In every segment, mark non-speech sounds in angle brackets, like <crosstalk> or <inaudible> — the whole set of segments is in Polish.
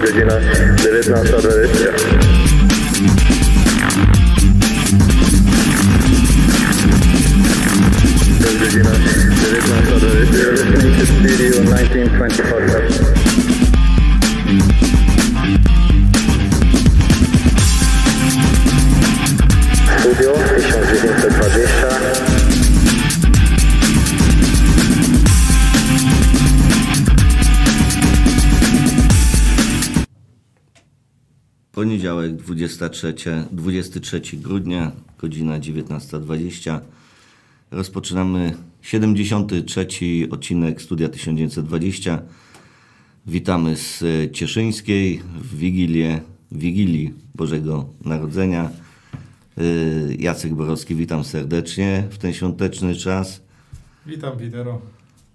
Godzina 19.20. To jest godzina 19.20. Listening to Studio 1920 podcast. Studio 23, 23 grudnia, godzina 19.20. Rozpoczynamy 73 odcinek Studia 1920. Witamy z Cieszyńskiej w Wigilię, Wigilii Bożego Narodzenia. E, Jacek Borowski, witam serdecznie w ten świąteczny czas. Witam, Pitero.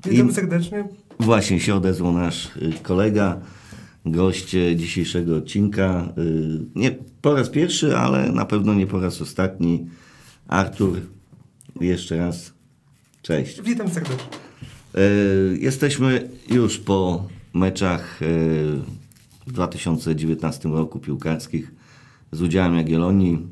Witam I- serdecznie. Właśnie się odezwał nasz y, kolega, gość y, dzisiejszego odcinka. Y, Nie po raz pierwszy, ale na pewno nie po raz ostatni. Artur, jeszcze raz. Cześć. Witam serdecznie. Y, Jesteśmy już po meczach y, w 2019 roku piłkarskich z udziałem Jagiellonii.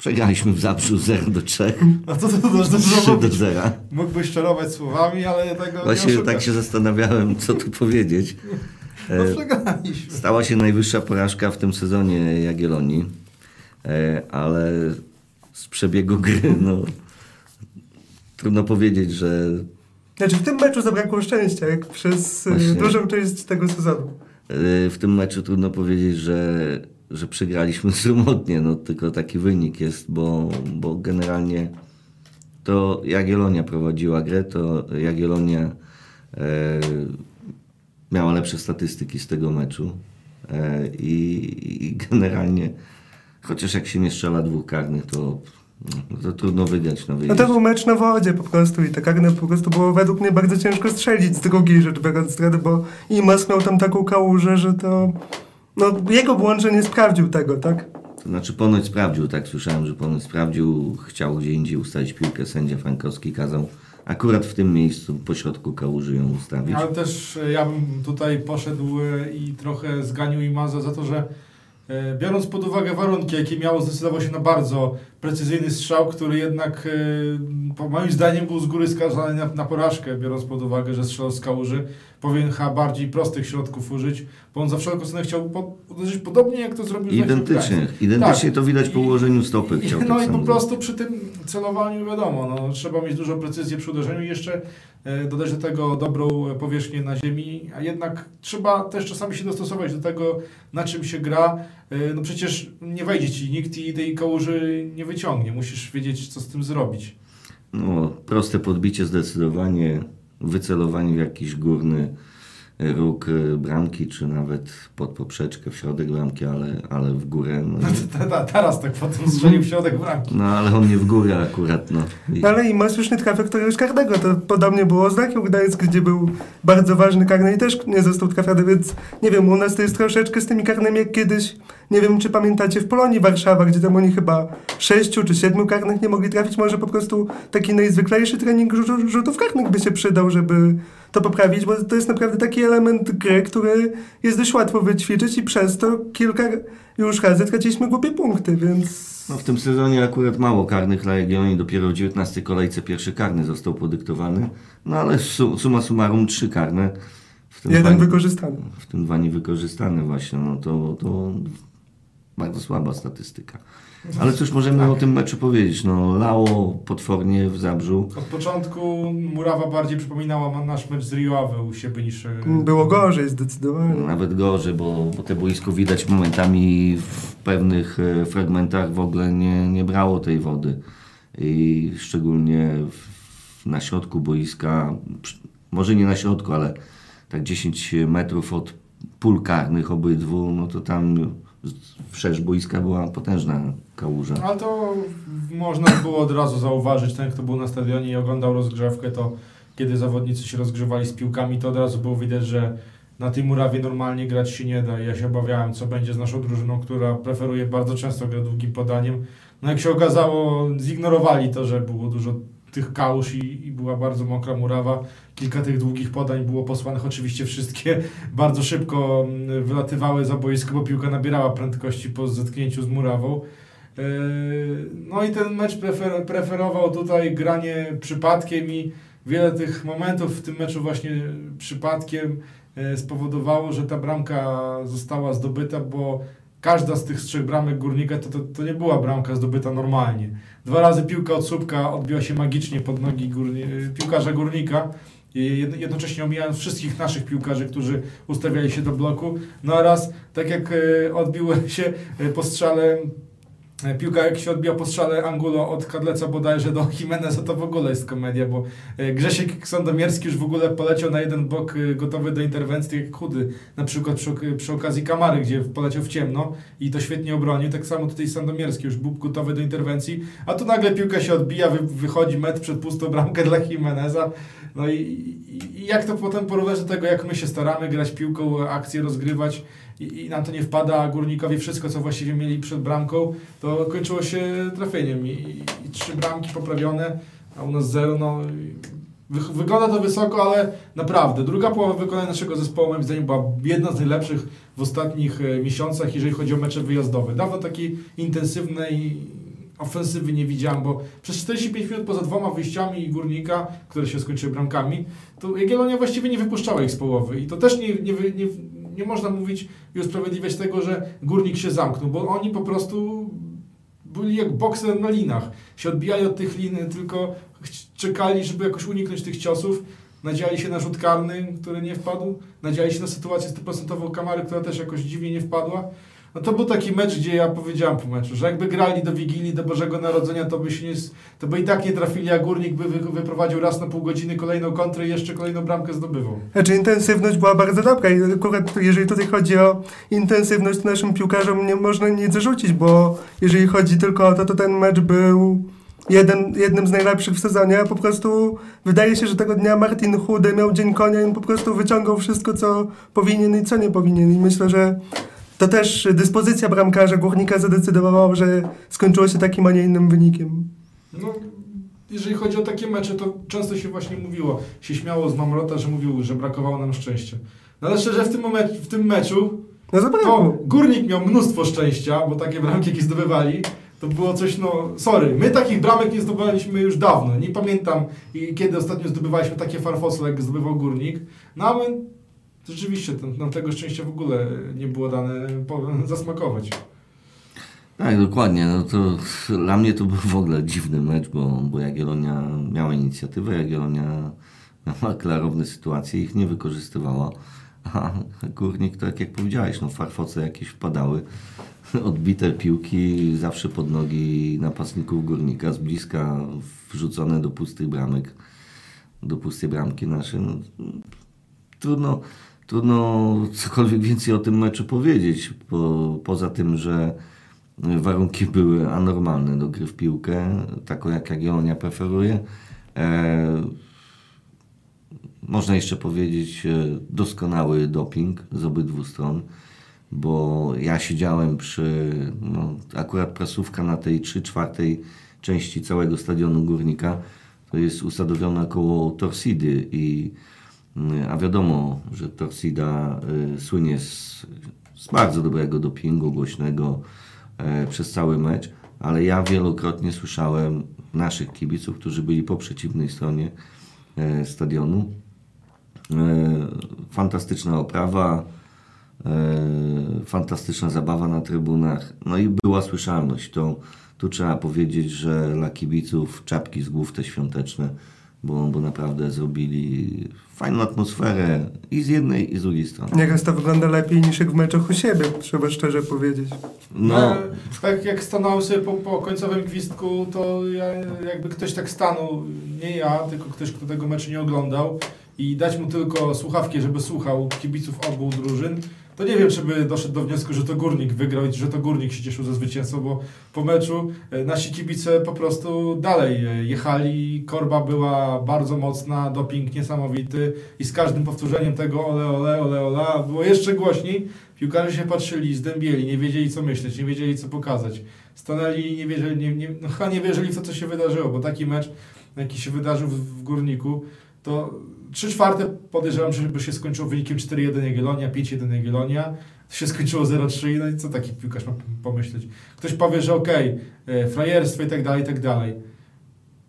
Przegraliśmy w Zabrzu 0 do 3, A co ty to 3 dużo do mówić? 0. Mógłbyś czarować słowami, ale tego nie Właśnie tak się zastanawiałem, co tu powiedzieć. No E, przegraliśmy. Stała się najwyższa porażka w tym sezonie Jagiellonii, e, ale z przebiegu gry, no, trudno powiedzieć, że Znaczy w tym meczu zabrakło szczęścia, jak przez y, Właśnie. dużą część tego sezonu. e, w tym meczu trudno powiedzieć, że, że przegraliśmy <laughs> sromotnie, no, tylko taki wynik jest, bo, bo generalnie to Jagiellonia prowadziła grę, to Jagiellonia e, miała lepsze statystyki z tego meczu e, i, i generalnie, chociaż jak się nie strzela dwóch karnych, to, no, to trudno wygrać na No wyjeździe. to był mecz na wodzie po prostu i te karne po prostu było według mnie bardzo ciężko strzelić z drugiej rzecz biorąc strony, bo Imas miał tam taką kałużę, że to... No jego błąd, że nie sprawdził tego, tak? To znaczy ponoć sprawdził, tak słyszałem, że ponoć sprawdził, chciał gdzie indziej ustawić piłkę, sędzia Frankowski kazał akurat w tym miejscu, po środku kałuży ją ustawić. Ale też e, ja bym tutaj poszedł e, i trochę zganił Imaza za to, że e, biorąc pod uwagę warunki, jakie miało, zdecydował się na bardzo precyzyjny strzał, który jednak e, po moim zdaniem był z góry skazany na, na porażkę, biorąc pod uwagę, że strzelał z kałuży. Powinien chyba bardziej prostych środków użyć, bo on za wszelką cenę chciał po, uderzyć podobnie, jak to zrobił Identycznie, identycznie Tak. to widać po ułożeniu stopy. I, Chciał no tak i po prostu przy tym celowaniu wiadomo, no, trzeba mieć dużą precyzję przy uderzeniu i jeszcze e, dodać do tego dobrą powierzchnię na ziemi, a jednak trzeba też czasami się dostosować do tego, na czym się gra. E, no przecież nie wejdzie ci nikt i tej kałuży nie wyciągnie. Musisz wiedzieć, co z tym zrobić. No, proste podbicie zdecydowanie, wycelowanie w jakiś górny róg e, bramki, czy nawet pod poprzeczkę w środek bramki, ale, ale w górę. No, <laughs> teraz tak potem strzelił w środek bramki. no ale on nie w górę akurat. No. I, No ale Imas już nie trafia któregoś karnego. To podobnie było z Lechią Gdańsk, gdzie był bardzo ważny karny i też nie został trafiony, więc nie wiem, u nas to jest troszeczkę z tymi karnymi jak kiedyś. Nie wiem, czy pamiętacie w Polonii Warszawa, gdzie tam oni chyba sześciu czy siedmiu karnych nie mogli trafić. Może po prostu taki najzwyklejszy trening rzu- rzutów karnych by się przydał, żeby to poprawić, bo to jest naprawdę taki element gry, który jest dość łatwo wyćwiczyć i przez to kilka już razy traciliśmy głupie punkty, więc... No w tym sezonie akurat mało karnych dla Jagiellonii, dopiero w 19 kolejce pierwszy karny został podyktowany, no ale su, summa summarum trzy karne. W tym Jeden dwa- wykorzystany. W tym dwa niewykorzystane właśnie, no to, to bardzo słaba statystyka. Ale cóż możemy Tak. o tym meczu powiedzieć, no lało potwornie w Zabrzu. Od początku Murawa bardziej przypominała nasz mecz z Rio Ave u siebie niż... e, Było gorzej zdecydowanie. Nawet gorzej, bo, bo te boisko widać momentami w pewnych e, fragmentach w ogóle nie, nie brało tej wody. I szczególnie w, na środku boiska, może nie na środku, ale tak 10 metrów od pól karnych obydwu, no to tam wszerz boiska była potężna kałuża. Ale to można było od razu zauważyć, ten kto był na stadionie i oglądał rozgrzewkę, to kiedy zawodnicy się rozgrzewali z piłkami, to od razu było widać, że na tej murawie normalnie grać się nie da. Ja się obawiałem, co będzie z naszą drużyną, która preferuje bardzo często grę długim podaniem. No jak się okazało, zignorowali to, że było dużo tych kałuż i, i była bardzo mokra murawa. Kilka tych długich podań było posłanych, oczywiście wszystkie <laughs> bardzo szybko mm, wylatywały za boisko, bo piłka nabierała prędkości po zetknięciu z murawą. Yy, No i ten mecz prefer, preferował tutaj granie przypadkiem i wiele tych momentów w tym meczu właśnie przypadkiem e, spowodowało, że ta bramka została zdobyta, bo każda z tych trzech bramek górnika to, to, to nie była bramka zdobyta normalnie. Dwa razy piłka od słupka odbiła się magicznie pod nogi górni, e, piłkarza górnika, jednocześnie omijając wszystkich naszych piłkarzy, którzy ustawiali się do bloku. No a raz, tak jak e, odbił się e, po strzale Piłka jak się odbija po strzale Angulo od Kadleca bodajże do Jimeneza, to w ogóle jest komedia, bo e, Grzesiek Sandomierski już w ogóle poleciał na jeden bok e, gotowy do interwencji, jak chudy, na przykład przy, przy okazji Kamary, gdzie poleciał w ciemno i to świetnie obronił, tak samo tutaj Sandomierski już był gotowy do interwencji, a tu nagle piłka się odbija, wy, wychodzi metr przed pustą bramkę dla Jimeneza, no i, i, i jak to potem porównać do tego, jak my się staramy grać piłką, akcje rozgrywać i, nam to nie wpada, a Górnikowi wszystko, co właściwie mieli przed bramką, to kończyło się trafieniem i, i, i trzy bramki poprawione, a u nas zero, no wygląda to wysoko, ale naprawdę, druga połowa wykonania naszego zespołu moim zdaniem była jedna z najlepszych w ostatnich e, miesiącach, jeżeli chodzi o mecze wyjazdowe. Dawno takiej intensywnej ofensywy nie widziałem, bo przez 45 minut poza dwoma wyjściami Górnika, które się skończyły bramkami, to Jagiellonia właściwie nie wypuszczała ich z połowy i to też nie, nie, nie, nie można mówić i usprawiedliwiać tego, że Górnik się zamknął, bo oni po prostu byli jak bokser na linach. Się odbijali od tych lin, tylko czekali, żeby jakoś uniknąć tych ciosów. Nadziali się na rzut karny, który nie wpadł. Nadziali się na sytuację 100% kamary, która też jakoś dziwnie nie wpadła. No to był taki mecz, gdzie ja powiedziałem po meczu, że jakby grali do Wigilii, do Bożego Narodzenia, to by się nie, to by i tak nie trafili, a Górnik by wy, wyprowadził raz na pół godziny kolejną kontrę i jeszcze kolejną bramkę zdobywał. Znaczy intensywność była bardzo dobra i akurat jeżeli tutaj chodzi o intensywność, naszym piłkarzom nie można nic zarzucić, bo jeżeli chodzi tylko o to, to ten mecz był jeden, jednym z najlepszych w sezonie, po prostu wydaje się, że tego dnia Martin Chudy miał dzień konia i po prostu wyciągał wszystko, co powinien i co nie powinien i myślę, że to też dyspozycja bramkarza Górnika zadecydowała, że skończyło się takim, a nie innym wynikiem. No, jeżeli chodzi o takie mecze, to często się właśnie mówiło, się śmiało z Mamrota, że mówił, że brakowało nam szczęścia. No ale szczerze, w tym, momencie, w tym meczu No to. Górnik miał mnóstwo szczęścia, bo takie bramki, jakie zdobywali, to było coś, no, sorry, my takich bramek nie zdobywaliśmy już dawno. Nie pamiętam, kiedy ostatnio zdobywaliśmy takie farfosle, jak zdobywał Górnik. No ale rzeczywiście ten, nam tego szczęścia w ogóle nie było dane zasmakować. Tak, dokładnie. No to dla mnie to był w ogóle dziwny mecz, bo, bo Jagiellonia miała inicjatywę, Jagiellonia miała klarowne sytuacje, ich nie wykorzystywała. A Górnik, tak jak powiedziałeś, no farfoce jakieś wpadały, odbite piłki zawsze pod nogi napastników Górnika, z bliska wrzucone do pustych bramek, do pustej bramki naszej. No, trudno, trudno cokolwiek więcej o tym meczu powiedzieć, po, poza tym, że warunki były anormalne do gry w piłkę, taką jak Jagiellonia preferuje. E, można jeszcze powiedzieć e, doskonały doping z obydwu stron, bo ja siedziałem przy, no, akurat prasówka na tej 3 czwartej części całego stadionu Górnika, to jest usadowiona koło Torsidy i a wiadomo, że Torsida y, słynie z, z bardzo dobrego dopingu, głośnego e, przez cały mecz, ale ja wielokrotnie słyszałem naszych kibiców, którzy byli po przeciwnej stronie e, stadionu. E, fantastyczna oprawa, fantastyczna zabawa na trybunach, no i była słyszalność. To, tu trzeba powiedzieć, że dla kibiców czapki z głów te świąteczne, bo, bo naprawdę zrobili fajną atmosferę i z jednej i z drugiej strony. Nieraz to wygląda lepiej niż jak w meczach u siebie, trzeba szczerze powiedzieć. No, E, Tak jak stanąłem sobie po, po końcowym gwizdku, to ja, jakby ktoś tak stanął, nie ja, tylko ktoś, kto tego meczu nie oglądał i dać mu tylko słuchawki, żeby słuchał kibiców obu drużyn, to nie wiem, czy by doszedł do wniosku, że to Górnik wygrał i że to Górnik się cieszył ze zwycięstwo, bo po meczu e, nasi kibice po prostu dalej e, jechali. Korba była bardzo mocna, doping niesamowity i z każdym powtórzeniem tego ole, ole, ole, ole było jeszcze głośniej. Piłkarze się patrzyli, zdębieli, nie wiedzieli co myśleć, nie wiedzieli co pokazać. Stanęli i nie wierzyli, nie, nie, no chyba nie wierzyli w to, co się wydarzyło, bo taki mecz, jaki się wydarzył w, w Górniku, to 3 czwarte podejrzewam, że by się skończyło wynikiem 4-1 Jagiellonia, 5-1 Jagiellonia. Się skończyło 0-3, no i co taki piłkarz ma pomyśleć? Ktoś powie, że okej, okay, frajerstwo i tak dalej, i tak dalej.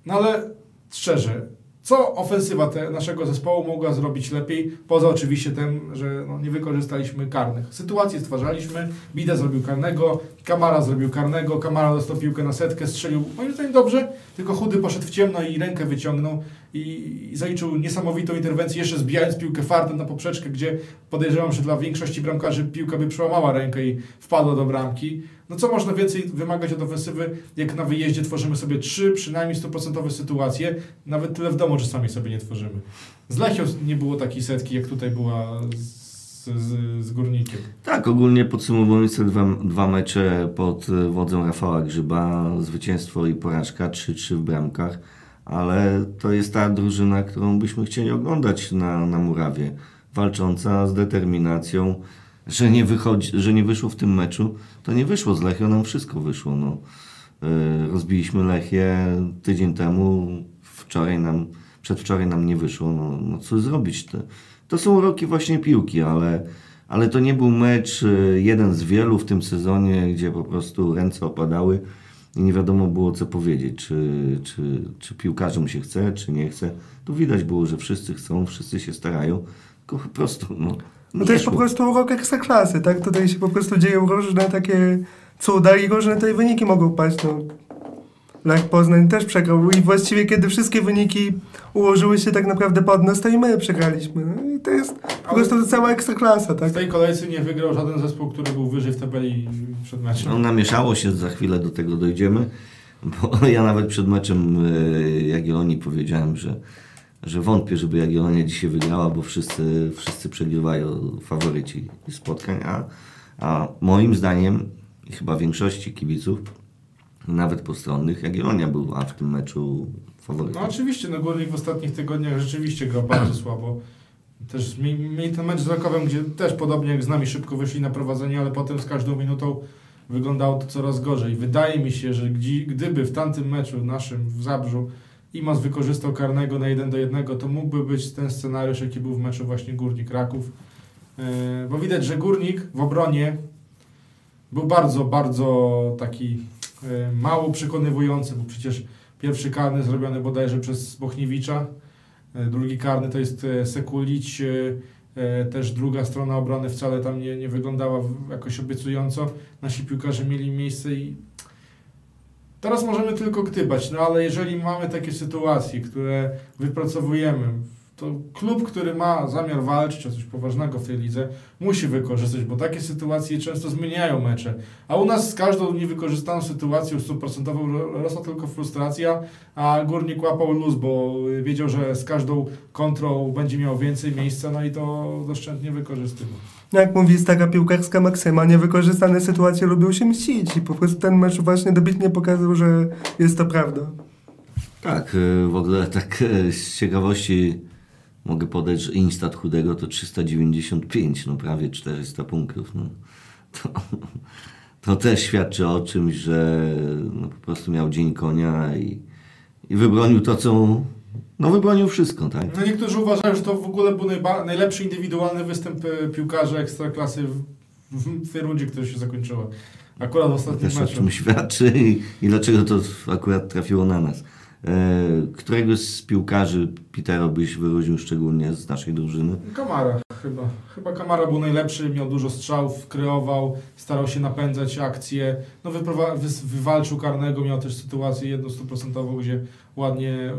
No ale szczerze, co ofensywa te, naszego zespołu mogła zrobić lepiej, poza oczywiście tym, że no, nie wykorzystaliśmy karnych. Sytuację stwarzaliśmy, Bida zrobił karnego, Kamara zrobił karnego, Kamara dostał piłkę na setkę, strzelił, moim zdaniem dobrze, tylko Chudy poszedł w ciemno i rękę wyciągnął i, i zaliczył niesamowitą interwencję, jeszcze zbijając piłkę fartem na poprzeczkę, gdzie podejrzewam, że dla większości bramkarzy piłka by przełamała rękę i wpadła do bramki. No co można więcej wymagać od ofensywy, jak na wyjeździe tworzymy sobie trzy przynajmniej 100% sytuacje, nawet tyle w domu czasami sobie nie tworzymy. Z Lechią nie było takiej setki, jak tutaj była z, z, z Górnikiem. Tak, ogólnie podsumowując te dwa, dwa mecze pod wodzą Rafała Grzyba, zwycięstwo i porażka, 3-3 w bramkach, ale to jest ta drużyna, którą byśmy chcieli oglądać na, na murawie. Walcząca z determinacją, że nie, wychodzi, że nie wyszło w tym meczu, to nie wyszło z Lechią, nam wszystko wyszło. No. Yy, rozbiliśmy Lechię tydzień temu, wczoraj nam, przedwczoraj nam nie wyszło. No, no co zrobić? To, to są uroki właśnie piłki, ale, ale to nie był mecz yy, jeden z wielu w tym sezonie, gdzie po prostu ręce opadały i nie wiadomo było co powiedzieć, czy, czy, czy piłkarzom się chce, czy nie chce. Tu widać było, że wszyscy chcą, wszyscy się starają, tylko po prostu no, no to jest po prostu urok ekstraklasy, tak? Tutaj się po prostu dzieją różne takie cuda i różne tutaj wyniki mogą paść. No. Lech Poznań też przegrał i właściwie kiedy wszystkie wyniki ułożyły się tak naprawdę pod nas, to i my przegraliśmy. No i to jest po prostu cała ekstraklasa, tak? W tej kolejce nie wygrał żaden zespół, który był wyżej w tabeli przed meczem. No namieszało się, za chwilę do tego dojdziemy, bo <laughs> ja nawet przed meczem e, Jagiellonii powiedziałem, że że wątpię, żeby Jagiellonia dzisiaj wygrała, bo wszyscy, wszyscy przegrywają faworyci spotkań, a, a moim zdaniem i chyba większości kibiców, nawet postronnych, Jagiellonia była w tym meczu faworytem. No oczywiście, no Górnik w ostatnich tygodniach rzeczywiście grał bardzo słabo. Też mieli ten mecz z Rakowem, gdzie też podobnie jak z nami szybko wyszli na prowadzenie, ale potem z każdą minutą wyglądało to coraz gorzej. Wydaje mi się, że gdyby w tamtym meczu naszym w Zabrzu Imas wykorzystał karnego na 1 do 1, to mógłby być ten scenariusz, jaki był w meczu właśnie Górnik Raków. E, bo widać, że Górnik w obronie był bardzo, bardzo taki e, mało przekonywujący, bo przecież pierwszy karny zrobiony bodajże przez Bochniewicza, e, drugi karny to jest Sekulić, też druga strona obrony wcale tam nie, nie wyglądała jakoś obiecująco. Nasi piłkarze mieli miejsce i Teraz możemy tylko gdybać, no ale jeżeli mamy takie sytuacje, które wypracowujemy, to klub, który ma zamiar walczyć o coś poważnego w tej lidze, musi wykorzystać, bo takie sytuacje często zmieniają mecze. A u nas z każdą niewykorzystaną sytuacją stuprocentową rosła tylko frustracja, a górnik łapał luz, bo wiedział, że z każdą kontrą będzie miał więcej miejsca, no i to doszczętnie wykorzystywał. No jak mówi stara piłkarska maksyma, niewykorzystane sytuacje lubią się mścić i po prostu ten mecz właśnie dobitnie pokazał, że jest to prawda. Tak, y, w ogóle tak y, z ciekawości mogę podać, że Instat chudego to 395, no prawie 400 punktów. No. To, to też świadczy o czymś, że no, po prostu miał dzień konia i, i wybronił to, co no wybronił wszystko, tak? No niektórzy uważają, że to w ogóle był najlepszy indywidualny występ e, piłkarza ekstraklasy w, w tej rundzie, która się zakończyła. Akurat w ostatnim meczu. o czym świadczy i, i dlaczego to akurat trafiło na nas. E, którego z piłkarzy Pitero byś wyróżnił szczególnie z naszej drużyny? Kamara chyba. Chyba Kamara był najlepszy, miał dużo strzałów, kreował, starał się napędzać akcje. No wywalczył karnego, miał też sytuację jedną stuprocentową, gdzie ładnie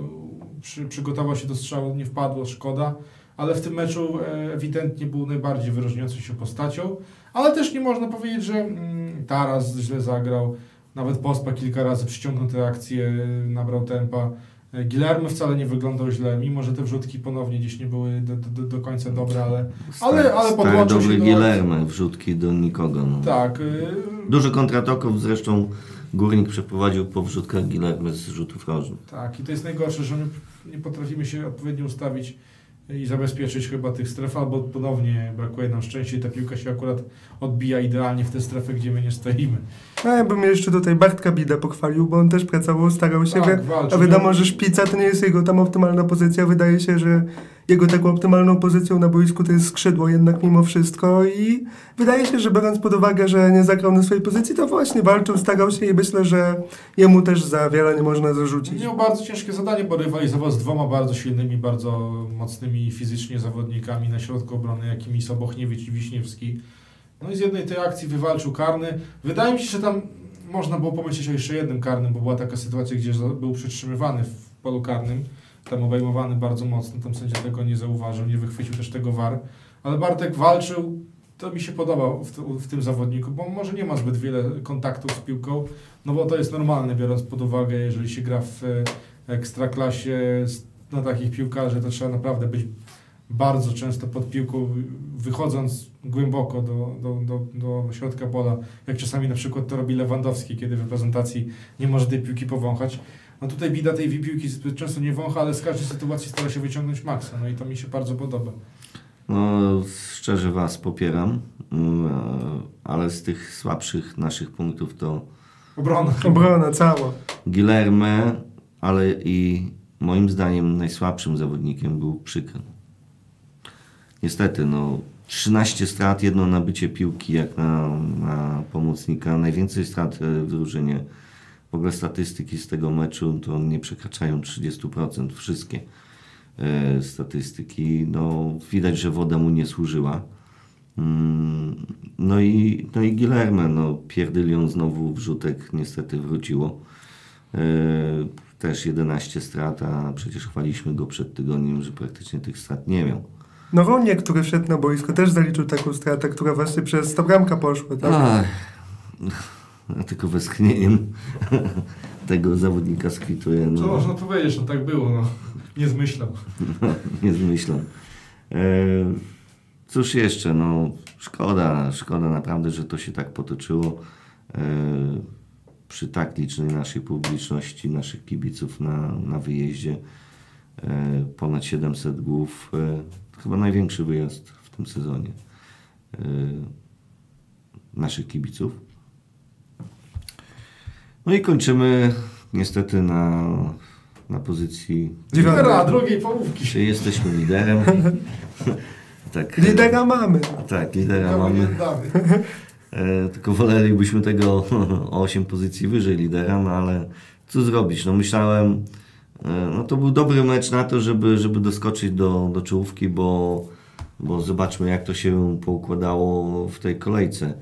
przy, przygotował się do strzału, nie wpadło, szkoda. Ale w tym meczu e, ewidentnie był najbardziej wyróżniającą się postacią. Ale też nie można powiedzieć, że mm, Taras źle zagrał. Nawet Pospa kilka razy przyciągnął te akcje, nabrał tempa. E, Guillermo wcale nie wyglądał źle, mimo że te wrzutki ponownie gdzieś nie były do, do, do końca dobre, ale, ale, ale Stary podłączył dobry się do... Guillermo, wrzutki do nikogo. No. Tak, e, Dużo kontratoków zresztą Górnik przeprowadził po wrzutkach Guillermo z rzutów rożnych. tak. I to jest najgorsze, że my nie potrafimy się odpowiednio ustawić i zabezpieczyć chyba tych stref, albo ponownie brakuje nam szczęścia i ta piłka się akurat odbija idealnie w te strefy, gdzie my nie stoimy. No ja bym jeszcze tutaj Bartka Bida pochwalił, bo on też pracował, starał się, Tak, walczył. a wiadomo, że szpica to nie jest jego tam optymalna pozycja. Wydaje się, że jego taką optymalną pozycją na boisku to jest skrzydło jednak mimo wszystko i wydaje się, że biorąc pod uwagę, że nie zagrał na swojej pozycji, to właśnie walczył, starał się i myślę, że jemu też za wiele nie można zarzucić. Miał bardzo ciężkie zadanie, bo rywalizował z dwoma bardzo silnymi, bardzo mocnymi fizycznie zawodnikami na środku obrony, jakimi są Bochniewicz i Wiśniewski. No i z jednej tej akcji wywalczył karny. Wydaje mi się, że tam można było pomyśleć o jeszcze jednym karnym, bo była taka sytuacja, gdzie był przytrzymywany w polu karnym, tam obejmowany bardzo mocno, tam sędzia tego nie zauważył, nie wychwycił też tego war. Ale Bartek walczył, to mi się podobał w, w tym zawodniku, bo może nie ma zbyt wiele kontaktów z piłką, no bo to jest normalne, biorąc pod uwagę, jeżeli się gra w e, ekstraklasie na takich piłkarzy, to trzeba naprawdę być bardzo często pod piłką, wychodząc głęboko do, do, do, do środka pola, jak czasami na przykład to robi Lewandowski, kiedy w reprezentacji nie może tej piłki powąchać. No tutaj Bida tej piłki zbyt często nie wącha, ale z każdej sytuacji stara się wyciągnąć maksa, no i to mi się bardzo podoba. No, szczerze Was popieram, mm, ale z tych słabszych naszych punktów to Obrona. Obrona cała. Guillermo, ale i moim zdaniem najsłabszym zawodnikiem był Przykry. Niestety, no 13 strat, jedno nabycie piłki jak na, na pomocnika, najwięcej strat e, w drużynie. W ogóle statystyki z tego meczu to nie przekraczają 30%, wszystkie e, statystyki. No, widać, że woda mu nie służyła. Mm, No i, no i Guillermo, no, pierdylion znowu wrzutek niestety wróciło. E, Też 11 strat, a przecież chwaliśmy go przed tygodniem, że praktycznie tych strat nie miał. No Ronie, który wszedł na boisko, też zaliczył taką stratę, która właśnie przez ta bramka poszła. Tak? Ach, ja tylko westchnieniem tego zawodnika skwituję. Co No, można powiedzieć, no tak było, no. Nie zmyślał. nie zmyślam. E, cóż jeszcze, no szkoda, szkoda naprawdę, że to się tak potoczyło e, przy tak licznej naszej publiczności, naszych kibiców na, na wyjeździe. E, ponad 700 głów, e, chyba największy wyjazd w tym sezonie e, naszych kibiców. No i kończymy niestety na, na pozycji. Lidera drugiej połówki. czy jesteśmy liderem? <laughs> tak, Lidera mamy. Tak, lidera mamy. <laughs> E, tylko wolelibyśmy tego <laughs> o 8 pozycji wyżej lidera, no ale co zrobić? No myślałem, no to był dobry mecz na to, żeby, żeby doskoczyć do, do czołówki, bo, bo zobaczmy jak to się poukładało w tej kolejce.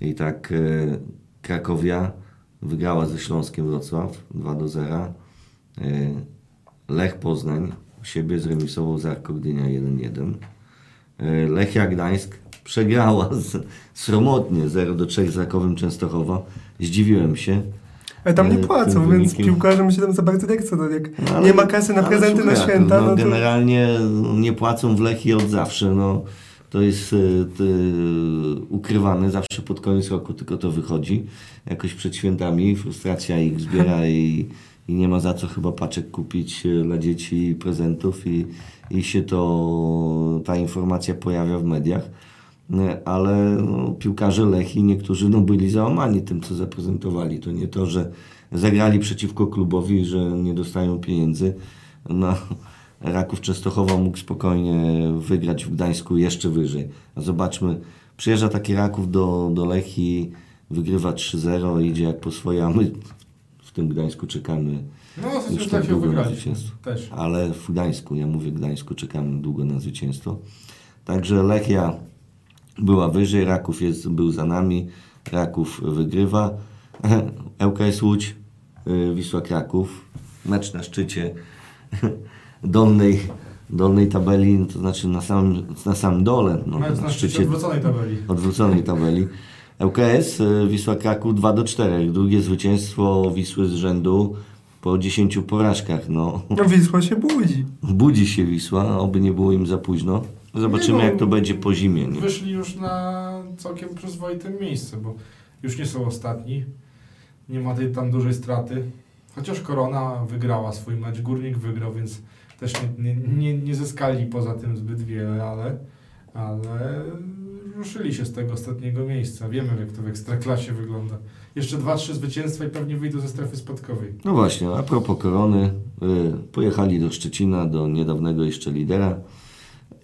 I tak e, Krakowia wygrała ze Śląskiem Wrocław 2 do 0. E, Lech Poznań u siebie zremisował z Arką Gdynia 1-1. E, Lechia Gdańsk przegrała z, sromotnie 0 do 3 z Rakowem Częstochowa. Zdziwiłem się. Ale tam nie E, płacą, tym więc wynikiem. piłkarzom się tam za bardzo nie chce. No, jak No, nie ma kasy na prezenty na święta, no, no, to... Generalnie nie płacą w Lechii od zawsze. No, to jest t, ukrywane zawsze pod koniec roku, tylko to wychodzi jakoś przed świętami. Frustracja ich zbiera <laughs> i, i nie ma za co chyba paczek kupić e, dla dzieci prezentów i, i się to, ta informacja pojawia w mediach. Nie, Ale no, piłkarze Lechii niektórzy no, byli załamani tym, co zaprezentowali. To nie to, że zagrali przeciwko klubowi, że nie dostają pieniędzy. No, Raków Częstochowa mógł spokojnie wygrać w Gdańsku jeszcze wyżej. A zobaczmy, przyjeżdża taki Raków do, do Lechii, wygrywa 3-0, idzie jak po swoje, a my w tym Gdańsku czekamy No, już tak długo na zwycięstwo. Też. Ale w Gdańsku, ja mówię Gdańsku, czekamy długo na zwycięstwo. Także Lechia była wyżej, Raków jest, był za nami, Raków wygrywa. <laughs> ŁKS Łódź, y, Wisła Kraków, mecz na szczycie <laughs> dolnej, dolnej tabeli, to znaczy na samym, na samym dole, no, Mając na szczycie odwróconej tabeli. odwróconej tabeli. ŁKS, y, Wisła Kraków 2 do 4. Drugie zwycięstwo Wisły z rzędu. po 10 porażkach. No. No Wisła się budzi. Budzi się Wisła, oby nie było im za późno. Zobaczymy, no, jak to będzie po zimie. Nie? Wyszli już na całkiem przyzwoite miejsce, bo już nie są ostatni. Nie ma tej tam dużej straty. Chociaż Korona wygrała swój mecz, Górnik wygrał, więc też nie, nie, nie, nie zyskali poza tym zbyt wiele, ale, ale ruszyli się z tego ostatniego miejsca. Wiemy, jak to w Ekstraklasie wygląda. Jeszcze dwa, trzy zwycięstwa i pewnie wyjdą ze strefy spadkowej. No właśnie, a propos korony, y, pojechali do Szczecina, do niedawnego jeszcze lidera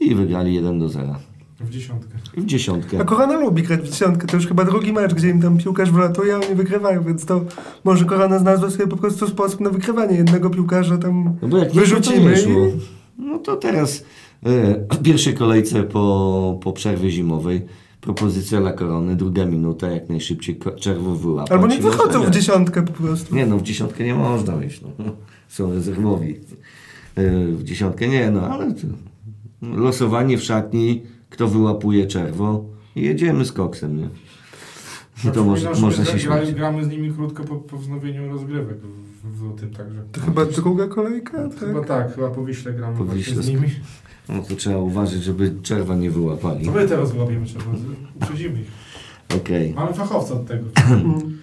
i wygrali 1 do 0. W dziesiątkę. W dziesiątkę. A Korona lubi grać w dziesiątkę. To już chyba drugi mecz, gdzie im tam piłkarz wylatuje, a oni wygrywają, więc to może Korona znalazła sobie po prostu sposób na wygrywanie jednego piłkarza tam No bo jak wyrzucimy to nie i... No to teraz y, w pierwszej kolejce po, po przerwie zimowej propozycja dla korony, druga minuta, jak najszybciej czerwo wyłapać. Albo nie wychodzą w dziesiątkę po prostu. Nie no, w dziesiątkę nie można wejść, no. <laughs> Są rezerwowi. Y, W dziesiątkę nie, no ale to losowanie w szatni, kto wyłapuje czerwo i jedziemy z koksem, nie? I to może, Przypominam, że można się śmiać. Gramy z nimi krótko po, po wznowieniu rozgrywek w, w lutym, także. To chyba druga kolejka, Chyba tak? tak, chyba po Wiśle gramy Po właśnie Wiśle z nimi. No to trzeba uważać, żeby czerwa nie wyłapali. Co my teraz łapiemy trzeba? Uprzedzimy ich. Okej. Mamy fachowca od tego.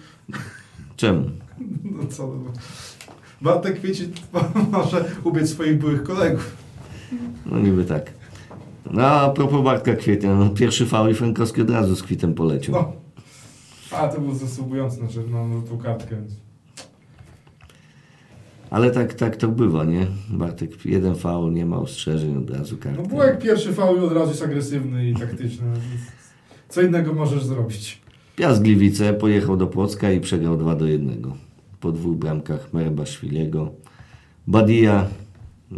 <clears throat> Czemu? No co? No. Bartek wiecie, <laughs> może ubiec swoich byłych kolegów. No niby tak. No a propos Bartka Kwietnia, no, pierwszy faul i Frankowski od razu z kwitem poleciał. No. A, to był zasługujący na, na, na tą kartkę. Ale tak, tak to bywa, nie? Bartek jeden faul, nie ma ostrzeżeń, od razu kartę. No było jak pierwszy faul od razu jest agresywny i taktyczny. więc Co innego możesz zrobić? Piast Gliwice pojechał do Płocka i przegrał 2 do 1. Po dwóch bramkach Merbaszwiliego. Badia y,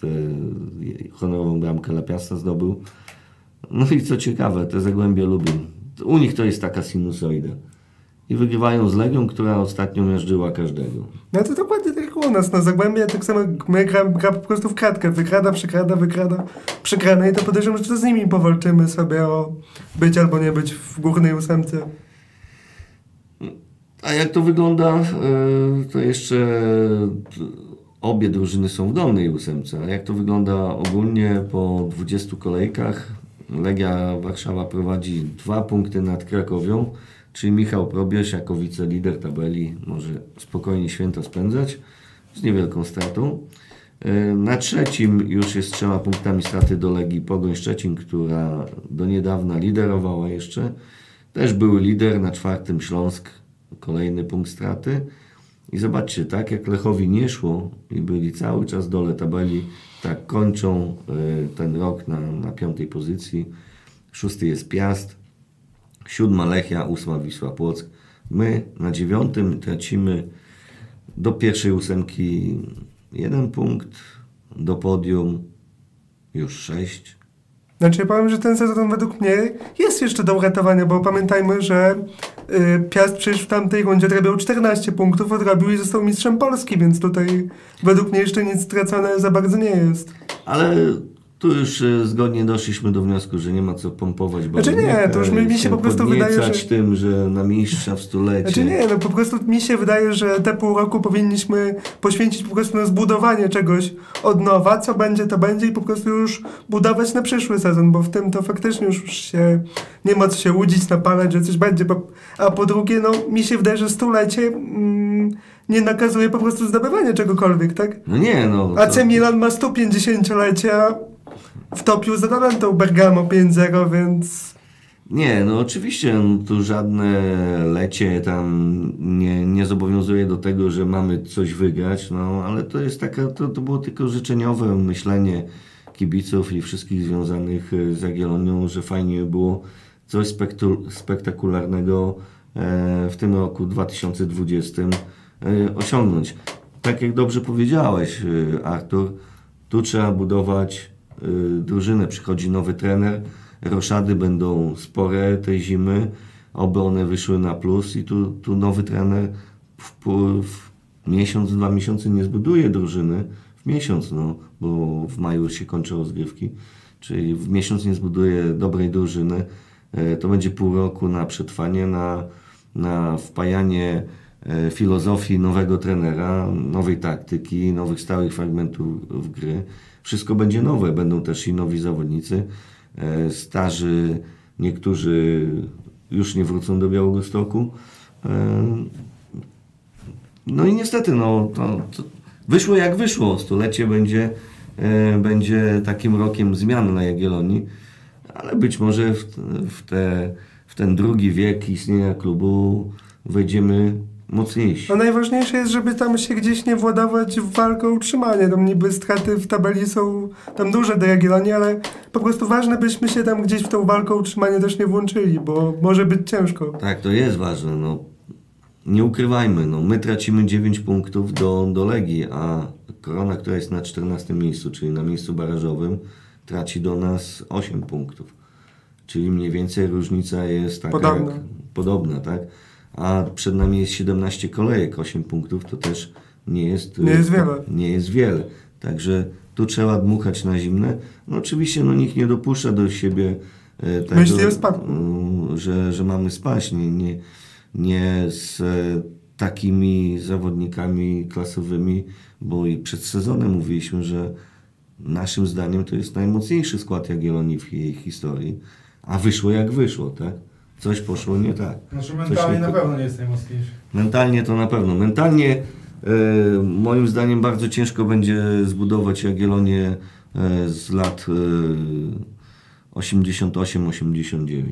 z, y, honorową bramkę dla Piasta zdobył. No i co ciekawe, te Zagłębie Lubin. U nich to jest taka sinusoida. I wygrywają z Legią, która ostatnio miażdżyła każdego. No to dokładnie tak jak u nas, no Zagłębie tak samo my gra, gra po prostu w kratkę, wykrada, przekrada, wykrada, przegrana i to podejrzewam, że to z nimi powalczymy sobie o być albo nie być w górnej ósemce. A jak to wygląda, e, to jeszcze e, obie drużyny są w dolnej ósemce. A jak to wygląda ogólnie po 20 kolejkach? Legia Warszawa prowadzi dwa punkty nad Krakowią, czyli Michał Probierz jako wicelider tabeli może spokojnie święta spędzać z niewielką stratą. E, Na trzecim już jest trzema punktami straty do Legii Pogoń Szczecin, która do niedawna liderowała jeszcze. Też były lider, na czwartym Śląsk, kolejny punkt straty. I zobaczcie, tak jak Lechowi nie szło i byli cały czas dole tabeli, tak kończą y, ten rok na, na piątej pozycji. Szósty jest Piast, siódma Lechia, ósma Wisła Płock. My na dziewiątym tracimy do pierwszej ósemki jeden punkt, do podium już sześć. Znaczy ja powiem, że ten sezon według mnie jest jeszcze do uratowania, bo pamiętajmy, że Piast przecież w tamtej rundzie robił 14 punktów, odrobił i został mistrzem Polski, więc tutaj według mnie jeszcze nic stracone za bardzo nie jest. Ale tu już e, zgodnie doszliśmy do wniosku, że nie ma co pompować Znaczy nie, to już mi- mi się chcę po prostu wydaje, że- tym, że na mistrza w stulecie. Znaczy nie, no po prostu mi się wydaje, że te pół roku powinniśmy poświęcić po prostu na zbudowanie czegoś od nowa, co będzie, to będzie i po prostu już budować na przyszły sezon, bo w tym to faktycznie już się nie ma co się łudzić, napalać, że coś będzie, a po drugie, no mi się wydaje, że stulecie mm, nie nakazuje po prostu zdobywania czegokolwiek, tak? No nie, no. AC to- Milan ma 150-lecie, a wtopił za talentą Bergamo 5-0, więc... Nie, no oczywiście no, tu żadne lecie tam nie, nie zobowiązuje do tego, że mamy coś wygrać, no ale to jest taka, to, to było tylko życzeniowe myślenie kibiców i wszystkich związanych e, z Jagiellonią, że fajnie by było coś spektakularnego e, w tym roku 2020 e, osiągnąć. Tak jak dobrze powiedziałeś, Artur, tu trzeba budować drużynę. Przychodzi nowy trener, roszady będą spore tej zimy, oby one wyszły na plus i tu, tu nowy trener w, w miesiąc, dwa miesiące nie zbuduje drużyny. W miesiąc, no, bo w maju się kończą rozgrywki, czyli w miesiąc nie zbuduje dobrej drużyny. E, To będzie pół roku na przetrwanie, na, na wpajanie e, filozofii nowego trenera, nowej taktyki, nowych stałych fragmentów gry. Wszystko będzie nowe, będą też i nowi zawodnicy. E, Starzy, niektórzy już nie wrócą do Białegostoku. E, No i niestety, no, to, to wyszło jak wyszło. Stulecie będzie, e, będzie takim rokiem zmian na Jagiellonii, ale być może w, w, te, w ten drugi wiek istnienia klubu wejdziemy mocniejsi. No najważniejsze jest, żeby tam się gdzieś nie władować w walkę o utrzymanie. Tam niby straty w tabeli są tam duże do Jagiellonii, ale po prostu ważne, byśmy się tam gdzieś w tą walkę o utrzymanie też nie włączyli, bo może być ciężko. Tak, to jest ważne. No, nie ukrywajmy, no, my tracimy 9 punktów do, do Legii, a Korona, która jest na 14 miejscu, czyli na miejscu barażowym, traci do nas 8 punktów. Czyli mniej więcej różnica jest taka Podobna. Jak, podobna, tak? A przed nami jest 17 kolejek, 8 punktów to też nie jest, Nie jest wiele. Nie jest wiele. Także tu trzeba dmuchać na zimne. No oczywiście no, nikt nie dopuszcza do siebie e, tego, Myśli o spadku. że, że mamy spaść. Nie, nie, nie z e, takimi zawodnikami klasowymi, bo i przed sezonem mówiliśmy, że naszym zdaniem to jest najmocniejszy skład Jagiellonii w jej historii, a wyszło jak wyszło, tak? Coś poszło nie tak. Znaczy Coś mentalnie nie- na pewno nie jest najmocniejszy. Mentalnie to na pewno. Mentalnie e, moim zdaniem bardzo ciężko będzie zbudować Jagiellonię e, z lat e, 88-89.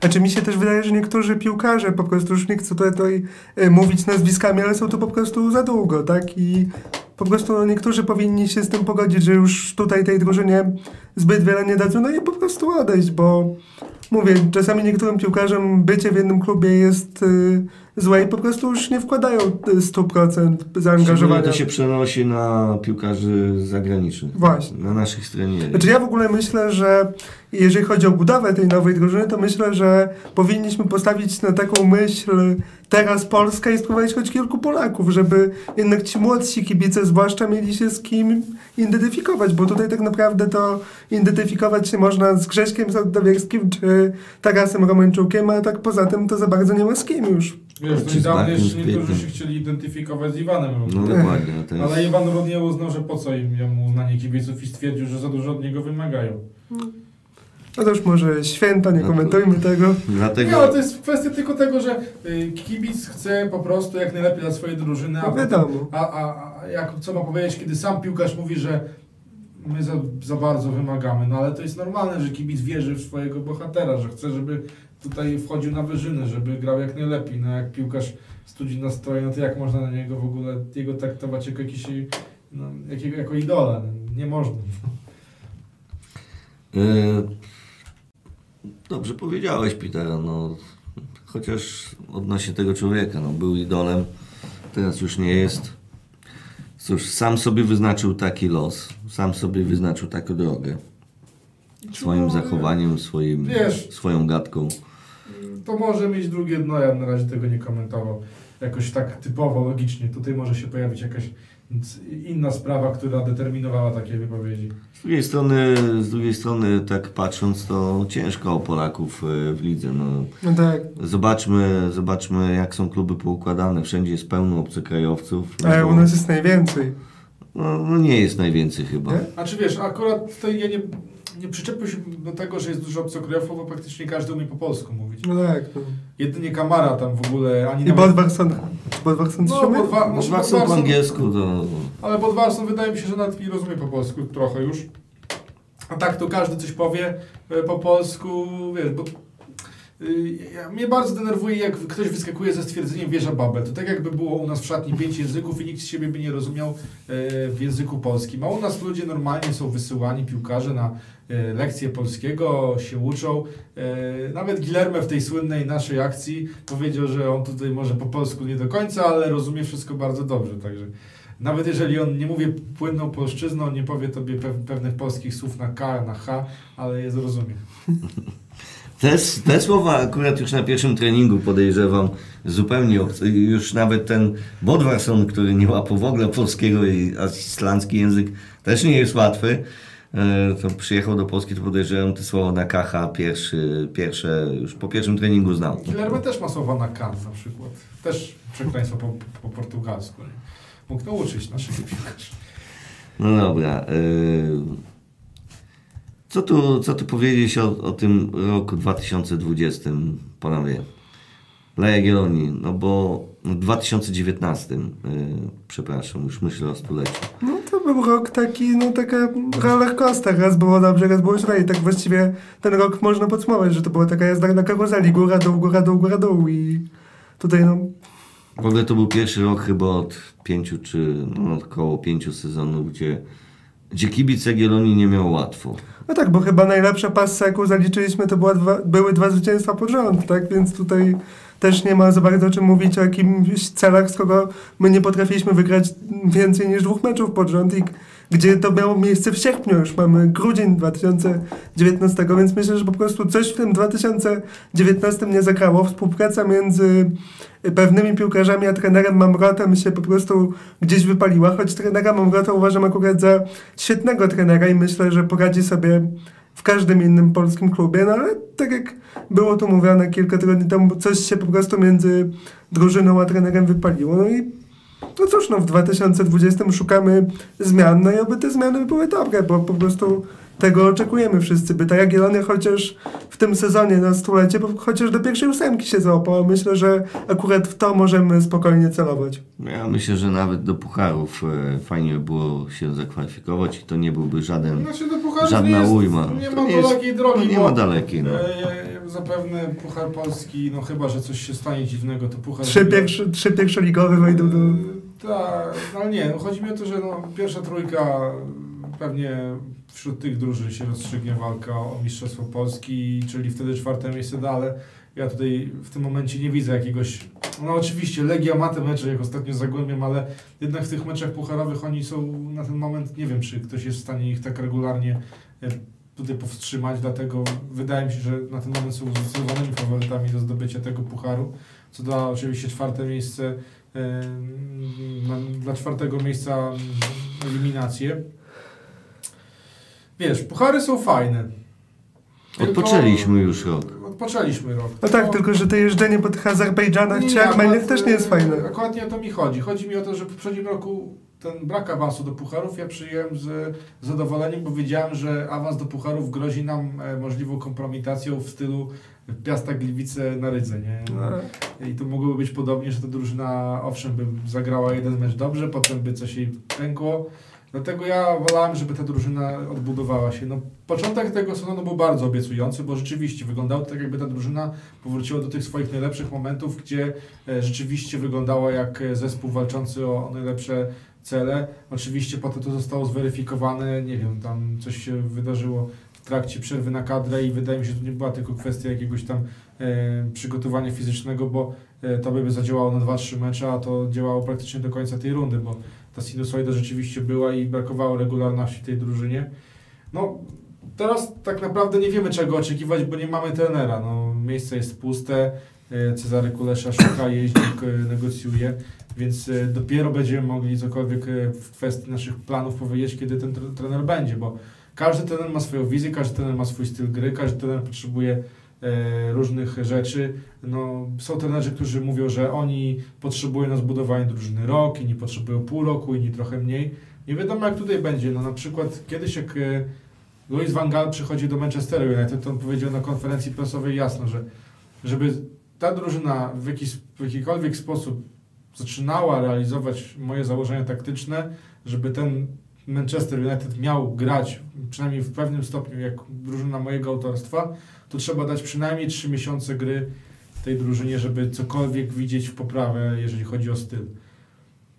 Znaczy mi się też wydaje, że niektórzy piłkarze po prostu już nie chcą tutaj e, mówić nazwiskami, ale są tu po prostu za długo, tak? I po prostu no, niektórzy powinni się z tym pogodzić, że już tutaj tej drużynie zbyt wiele nie dadzą, no i po prostu odejść, bo mówię, czasami niektórym piłkarzom bycie w jednym klubie jest y, złe i po prostu już nie wkładają y, 100% Szczególnie zaangażowania. to się przenosi na piłkarzy zagranicznych. Właśnie. Na naszych trenerów. Znaczy ja w ogóle myślę, że jeżeli chodzi o budowę tej nowej drużyny, to myślę, że powinniśmy postawić na taką myśl teraz Polska i spróbować choć kilku Polaków, żeby jednak ci młodsi kibice zwłaszcza mieli się z kim identyfikować, bo tutaj tak naprawdę to identyfikować się można z Grześkiem Sadowierskim czy Tarasem Romańczukiem, a tak poza tym to za bardzo nie ma z kim już. Wiesz, no i jeszcze niektórzy się chcieli identyfikować z Iwanem No dokładnie. to jest... Ale Iwan Rudniew uznał, że po co im jemu uznanie kibiców i stwierdził, że za dużo od niego wymagają. No to już może święta, nie No komentujmy tego. Dlatego... Nie, ale to jest kwestia tylko tego, że y, kibic chce po prostu jak najlepiej dla swojej drużyny, a, No wiadomo. a, a, a jak, co ma powiedzieć, kiedy sam piłkarz mówi, że my za, za bardzo wymagamy, no ale to jest normalne, że kibic wierzy w swojego bohatera, że chce, żeby tutaj wchodził na wyżyny, żeby grał jak najlepiej, no jak piłkarz studzi nastroje, no to jak można na niego w ogóle, jego traktować jako jakiś, no, jakiego, jako idola, no, nie można. E, Dobrze powiedziałeś, Petera, no, chociaż odnośnie tego człowieka, no, był idolem, teraz już nie jest. Cóż, sam sobie wyznaczył taki los, sam sobie wyznaczył taką drogę. Swoim zachowaniem, swoim, Wiesz. swoją gadką. To może mieć drugie dno, ja na razie tego nie komentował. Jakoś tak typowo, logicznie. Tutaj może się pojawić jakaś inna sprawa, która determinowała takie wypowiedzi. Z drugiej strony, z drugiej strony tak patrząc, to ciężko o Polaków e, w lidze. No, No tak. zobaczmy, zobaczmy, jak są kluby poukładane. Wszędzie jest pełno obcokrajowców. No, Ale bo- u nas jest najwięcej. no, no nie jest najwięcej chyba. Nie? A czy wiesz, akurat tutaj ja nie, nie przyczepię się do tego, że jest dużo obcokrajowców, bo praktycznie każdy umie po polsku mówić. No tak. No. Jedynie Kamara tam w ogóle, ani I Bodwarson. Bodwarson No? Bodwa- No, po angielsku to... Ale Bodwarson wydaje mi się, że nawet nie rozumie po polsku trochę już. A tak to każdy coś powie e, po polsku, wiesz, bo ja, mnie bardzo denerwuje, jak ktoś wyskakuje ze stwierdzeniem wieża Babel. To tak jakby było u nas w szatni pięć języków i nikt z siebie by nie rozumiał e, w języku polskim. A u nas ludzie normalnie są wysyłani, piłkarze na e, lekcje polskiego, się uczą. E, Nawet Guillerme w tej słynnej naszej akcji powiedział, że on tutaj może po polsku nie do końca, ale rozumie wszystko bardzo dobrze, także... Nawet jeżeli on nie mówi płynną polszczyzną, nie powie tobie pew- pewnych polskich słów na K, na H, ale je zrozumie. <laughs> Te, te słowa akurat już na pierwszym treningu podejrzewam zupełnie obce. Już nawet ten Bodwarson, który nie łapał w ogóle polskiego, i- a islandzki język też nie jest łatwy. e, to przyjechał do Polski, to podejrzewam te słowa na Kacha pierwszy, pierwsze, już po pierwszym treningu znał. Killerby też ma słowa na kan na przykład. Też przekleństwo po, po portugalsku. Mógł nauczyć naszych piłkarzy. No dobra. y, Co tu, co tu powiedzieć o, o tym roku 2020, panowie? Dla Jagiellonii, no bo w 2019, y, przepraszam, już myślę o stuleciu. No to był rok taki, no taka roller coaster. Raz było dobrze, raz było źle i tak właściwie ten rok można podsumować, że to była taka jazda na karuzeli, góra, dół, góra, dół, góra, dół i tutaj no W ogóle to był pierwszy rok chyba od pięciu czy no, około pięciu sezonów, gdzie, gdzie kibic Jagiellonii nie miał łatwo. No tak, bo chyba najlepsza passa, jaką zaliczyliśmy, to była dwa, były dwa zwycięstwa pod rząd, tak? Więc tutaj też nie ma za bardzo o czym mówić o jakimś celach, z kogo my nie potrafiliśmy wygrać więcej niż dwóch meczów pod rząd i gdzie to miało miejsce w sierpniu, już mamy grudzień 2019, więc myślę, że po prostu coś w tym 2019 nie zagrało. Współpraca między pewnymi piłkarzami a trenerem Mamrotem się po prostu gdzieś wypaliła, choć trenera Mamrota uważam akurat za świetnego trenera i myślę, że poradzi sobie w każdym innym polskim klubie, no ale tak jak było tu mówione kilka tygodni temu, coś się po prostu między drużyną a trenerem wypaliło. No i no cóż, no w 2020 szukamy zmian, no i oby te zmiany były dobre, bo po prostu tego oczekujemy wszyscy, by ta Jagiellonia chociaż w tym sezonie na stulecie, bo chociaż do pierwszej ósemki się załapała. Myślę, że akurat w to możemy spokojnie celować. No Ja myślę, że nawet do pucharów e, fajnie by było się zakwalifikować i to nie byłby żaden, Znaczy do Pucharu żadna nie jest, ujma. Nie ma nie jest- dalekiej drogi. no nie ma dalekiej, no. E, zapewne Puchar Polski, no chyba, że coś się stanie dziwnego, to Puchar... Trzy, pierwszy, trzy pierwszoligowe wejdą do... Tak, no nie, no chodzi mi o to, że no, pierwsza trójka pewnie wśród tych drużyn się rozstrzygnie walka o Mistrzostwo Polski, czyli wtedy czwarte miejsce dalej. Ja tutaj w tym momencie nie widzę jakiegoś. No oczywiście Legia ma te mecze, jak ostatnio z Zagłębiem, ale jednak w tych meczach pucharowych oni są na ten moment, nie wiem czy ktoś jest w stanie ich tak regularnie e, tutaj powstrzymać, dlatego wydaje mi się, że na ten moment są zdecydowanymi faworytami do zdobycia tego pucharu, co da oczywiście czwarte miejsce dla czwartego miejsca eliminację. Wiesz, puchary są fajne. Tylko- Odpoczęliśmy już rok. Odpoczęliśmy rok. No tak, tylko że to jeżdżenie po tych Azerbejdżanach czy Armeniach też nie jest e, fajne. Akurat nie o to mi chodzi. Chodzi mi o to, że w poprzednim roku ten brak awansu do pucharów ja przyjąłem z zadowoleniem, bo wiedziałem, że awans do pucharów grozi nam e, możliwą kompromitacją w stylu Piasta Gliwice na Rydze, nie? No. I to mogłoby być podobnie, że ta drużyna owszem by zagrała jeden mecz dobrze, potem by coś jej pękło. Dlatego ja wolałem, żeby ta drużyna odbudowała się. No, początek tego sezonu był bardzo obiecujący, bo rzeczywiście wyglądało tak, jakby ta drużyna powróciła do tych swoich najlepszych momentów, gdzie e, rzeczywiście wyglądała jak e, zespół walczący o najlepsze cele. Oczywiście potem to zostało zweryfikowane, nie wiem, tam coś się wydarzyło w trakcie przerwy na kadrę i wydaje mi się, że to nie była tylko kwestia jakiegoś tam e, przygotowania fizycznego, bo e, to by zadziałało na 2-3 mecze, a to działało praktycznie do końca tej rundy, bo ta sinusoida rzeczywiście była i brakowało regularności tej drużynie. No, teraz tak naprawdę nie wiemy czego oczekiwać, bo nie mamy trenera. No, miejsce jest puste, Cezary Kulesza szuka, jeździ, k- negocjuje, więc e, dopiero będziemy mogli cokolwiek e, w kwestii naszych planów powiedzieć, kiedy ten tre- trener będzie, bo każdy trener ma swoją wizję, każdy trener ma swój styl gry, każdy trener potrzebuje e, różnych rzeczy. No, są trenerzy, którzy mówią, że oni potrzebują na zbudowanie drużyny rok, inni potrzebują pół roku, inni trochę mniej. Nie wiadomo jak tutaj będzie. No, na przykład kiedyś jak e, Louis van Gaal przychodzi do Manchesteru United, to on powiedział na konferencji prasowej jasno, że żeby ta drużyna w, jakiś, w jakikolwiek sposób zaczynała realizować moje założenia taktyczne, żeby ten Manchester United miał grać przynajmniej w pewnym stopniu jak drużyna mojego autorstwa, to trzeba dać przynajmniej 3 miesiące gry tej drużynie, żeby cokolwiek widzieć w poprawę, jeżeli chodzi o styl.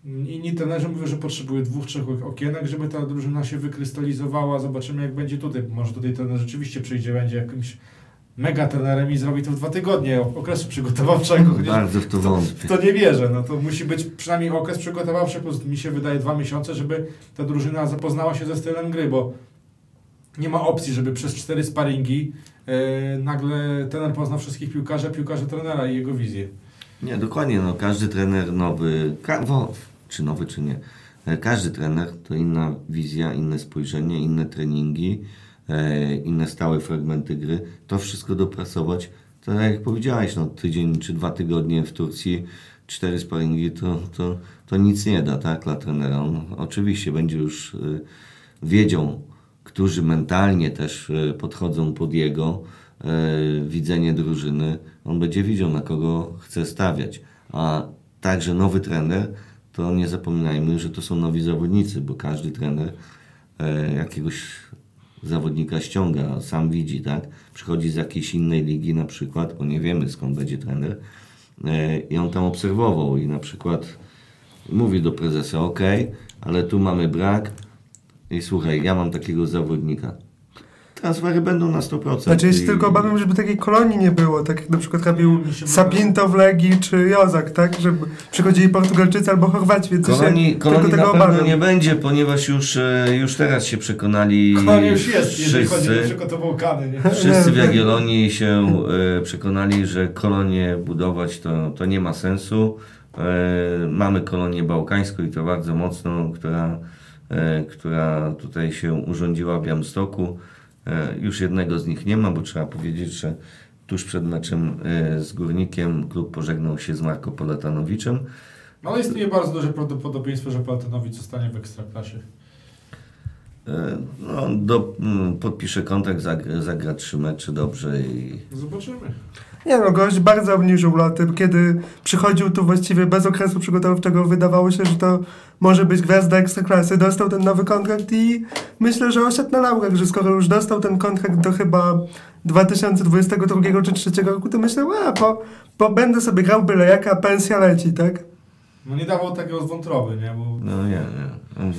Inni trenerzy mówią, że potrzebuje dwóch, trzech okienek, żeby ta drużyna się wykrystalizowała. Zobaczymy, jak będzie tutaj. Może tutaj trener rzeczywiście przyjdzie, będzie jakimś mega trenerem i zrobi to w dwa tygodnie okresu przygotowawczego. <laughs> Bardzo w to w wątpię. to nie wierzę. No to musi być przynajmniej okres przygotowawczy, plus mi się wydaje dwa miesiące, żeby ta drużyna zapoznała się ze stylem gry, bo nie ma opcji, żeby przez cztery sparingi e, nagle trener poznał wszystkich piłkarzy, piłkarze trenera i jego wizję. Nie, dokładnie, no każdy trener nowy, ka- wo, czy nowy, czy nie, E, Każdy trener to inna wizja, inne spojrzenie, inne treningi, inne stałe fragmenty gry. To wszystko dopracować. To tak jak powiedziałeś, no, tydzień czy dwa tygodnie w Turcji, cztery sparingi, to, to, to nic nie da tak, dla trenera. On oczywiście będzie już y, wiedział, którzy mentalnie też y, podchodzą pod jego widzenie drużyny. On będzie widział, na kogo chce stawiać. A także nowy trener, to nie zapominajmy, że to są nowi zawodnicy, bo każdy trener e, jakiegoś zawodnika ściąga, sam widzi, tak? Przychodzi z jakiejś innej ligi na przykład, bo nie wiemy skąd będzie trener e, i on tam obserwował i na przykład mówi do prezesa, ok, ale tu mamy brak i słuchaj, ja mam takiego zawodnika. Transfery będą na 100%. Znaczy, ja się i- tylko obawiam, żeby takiej kolonii nie było, tak jak na przykład robił Sapinto w Legii czy Jozak, tak? Żeby przychodzili Portugalczycy albo Chorwaci, więc Kolonii, się kolonii tylko na tego pewno obawiam. nie będzie, ponieważ już, e, już teraz się przekonali Koniec już jest, jeżeli chodzi o wszyscy, przygotował nie? <laughs> wszyscy w Jagiellonii się e, przekonali, że kolonie budować to, to nie ma sensu. E, Mamy kolonię bałkańską i to bardzo mocną, która, która tutaj się urządziła w Białymstoku. E, Już jednego z nich nie ma, bo trzeba powiedzieć, że tuż przed meczem e, z Górnikiem klub pożegnał się z Marko Polatanowiczem. No ale istnieje bardzo duże prawdopodobieństwo, że Paltanowicz zostanie w Ekstraklasie. E, No, do, mm, podpisze kontrakt, zagra, zagra trzy mecze dobrze i Zobaczymy. Nie no, gość bardzo obniżył loty. Kiedy przychodził tu właściwie bez okresu przygotowawczego, wydawało się, że to może być gwiazda ekstraklasy. Dostał ten nowy kontrakt i myślę, że osiadł na laurach, że skoro już dostał ten kontrakt do chyba 2022 czy 2023 roku, to myślę, a po, po będę sobie grał byle jaka, pensja leci, tak? No nie dawał takiego z wątroby, nie? Bo no nie, nie.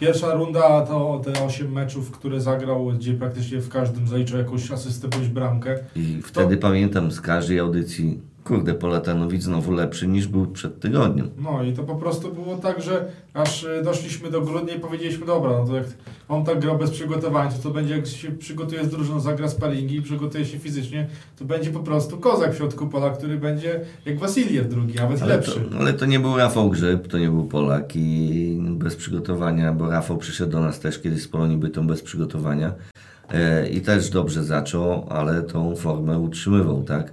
pierwsza runda to te 8 meczów, które zagrał, gdzie praktycznie w każdym zaliczył jakąś asystę bądź bramkę. I wtedy pamiętam z każdej audycji, kurde, Polatanowic znowu lepszy niż był przed tygodniem. No i to po prostu było tak, że aż y, doszliśmy do grudnia i powiedzieliśmy, dobra, no to jak on tak grał bez przygotowania, to to będzie jak się przygotuje z drużyną, zagra sparingi i przygotuje się fizycznie, to będzie po prostu kozak w środku pola, który będzie jak Wasiliew drugi, nawet Ale to, lepszy. ale to nie był Rafał Grzyb, to nie był Polak i bez przygotowania, bo Rafał przyszedł do nas też kiedyś z Polonii Bytom bez przygotowania e, i też dobrze zaczął, ale tą formę utrzymywał, tak?